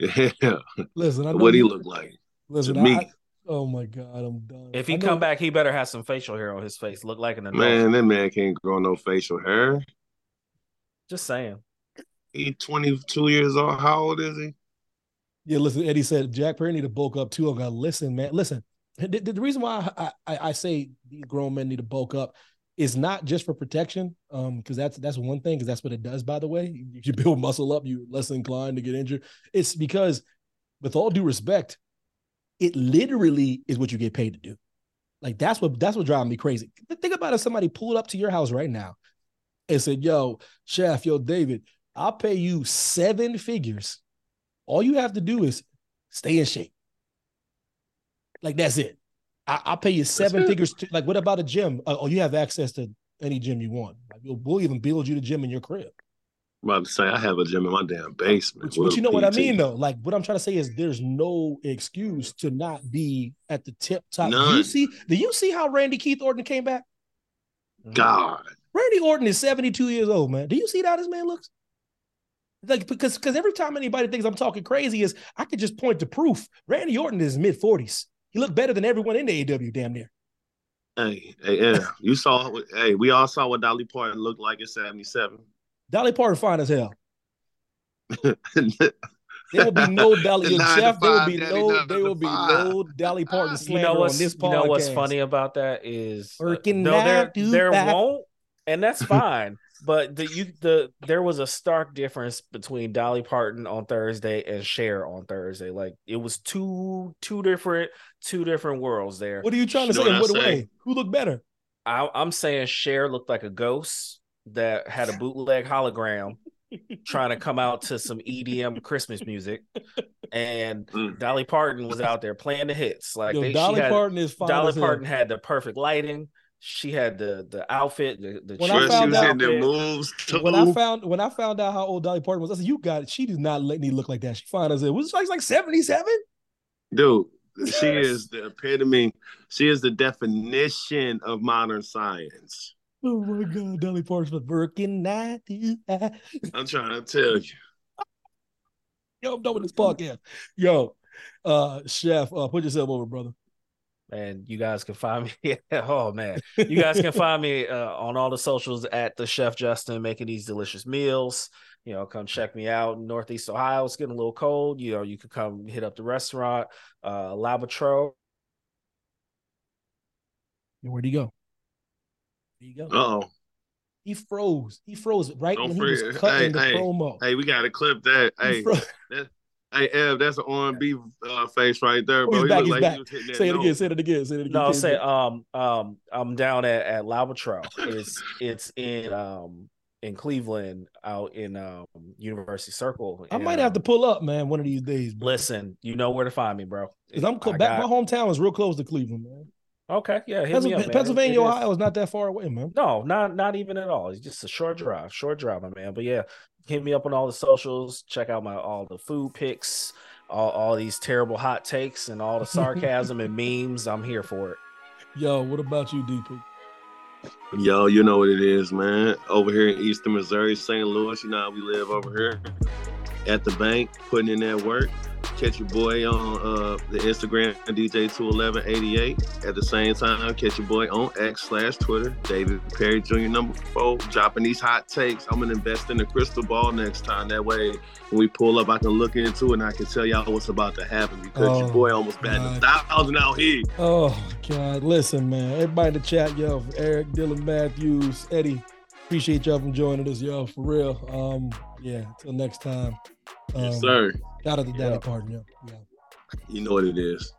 Yeah, listen, I know what he you- looked like. Listen, to I- me. I- oh my god, I'm done. If he know- come back, he better have some facial hair on his face, look like an adult. Man, that man can't grow no facial hair. Just saying. He 22 years old. How old is he? Yeah, listen, Eddie said Jack Perry need to bulk up too. I got listen, man. Listen, the, the- the reason why I, I I say these grown men need to bulk up is not just for protection, um, because that's that's one thing, because that's what it does. By the way, if you build muscle up, you're less inclined to get injured. It's because, with all due respect, it literally is what you get paid to do. Like that's what that's what drives me crazy. Think about if somebody pulled up to your house right now and said, "Yo, chef, yo, David, I'll pay you seven figures. All you have to do is stay in shape. Like that's it. I, I'll pay you seven figures. To, like, what about a gym? Uh, oh, you have access to any gym you want. Like, we'll, we'll even build you the gym in your crib. I'm about to say I have a gym in my damn basement. But, but you know what I mean, though. Like, what I'm trying to say is, there's no excuse to not be at the tip top. Do you see? Do you see how Randy Keith Orton came back? God, Randy Orton is 72 years old, man. Do you see how this man looks? Like because because every time anybody thinks I'm talking crazy, is I could just point to proof. Randy Orton is mid 40s. He looked better than everyone in the AW, damn near. hey, hey, yeah, you saw. Hey, we all saw what Dolly Parton looked like at 77. Dolly Parton fine as hell. <laughs> There will be no Dolly The nine to Chef. There will be daddy, no. There will be no Dolly Parton You slander know on what's this you know what's funny about that is uh, Working no, there there won't, and that's fine. But the you the there was a stark difference between Dolly Parton on Thursday and Cher on Thursday. Like it was two two different two different worlds there. What are you trying to You say? In what what say? way? Who looked better? I, I'm saying Cher looked like a ghost that had a bootleg hologram trying to come out to some EDM Christmas music, and Mm. Dolly Parton was out there playing the hits. Like Yo, they, Dolly she had, Parton is fine Dolly as hell. Parton had the perfect lighting. She had the the outfit, the, the When I found was out- them moves too. <laughs> When I found when I found out how old Dolly Parton was, I said, "You got it." She did not let me look like that. She fine as it was like like seventy seven. Dude, she is the epitome. She is the definition of modern science. Oh my god, Dolly Parton's was working night. I'm trying to tell you. Yo, I'm done with this podcast. Yo, uh, chef, uh, put yourself over, brother. And you guys can find me. <laughs> oh man, you guys can <laughs> find me uh, on all the socials at the Chef Justin making these delicious meals. You know, come check me out in Northeast Ohio. It's getting a little cold. You know, you could come hit up the restaurant, uh, L'Albatros. Where'd he go? There you go. Uh oh. He froze. He froze right Don't when he was cutting Hey, the hey, promo. hey, we gotta clip that. He Hey, froze. that, hey, Ev, that's an R&B uh, face right there, bro. he's He back. He's like back. he was hitting that Say it note. again. Say it again. Say it again. No, I'll Say say it again. um um I'm down at at L'Albatros. It's it's in um in Cleveland out in um University Circle. I might have to pull up, man, one of these days. Bro. listen. You know where to find me, bro. Because I'm cl- back. got- My hometown is real close to Cleveland, man. Okay, yeah, hit Pennsylvania, me up, man. Pennsylvania It is- Ohio is not that far away, man. No, not not even at all. It's just a short drive, short drive, my man. But yeah, hit me up on all the socials. Check out my all the food pics, all, all these terrible hot takes, and all the <laughs> sarcasm and memes. I'm here for it. Yo, what about you, DP? Yo, you know what it is, man. Over here in Eastern Missouri, St. Louis, you know how we live over here. At the bank, putting in that work. Catch your boy on uh, the Instagram, DJ21188. At the same time, catch your boy on X slash Twitter, David Perry Jr. number four, dropping these hot takes. I'm gonna invest in the crystal ball next time. That way, when we pull up, I can look into it and I can tell y'all what's about to happen because Oh, your boy almost batting a thousand out here. Oh God, listen, man. Everybody in the chat, yo, Eric, Dylan, Matthews, Eddie. Appreciate y'all from joining us, yo, for real. Um, yeah, till next time. Um, Yes, sir. Shout out to Daddy Yeah. Parton, yo. Yeah. You know what it is.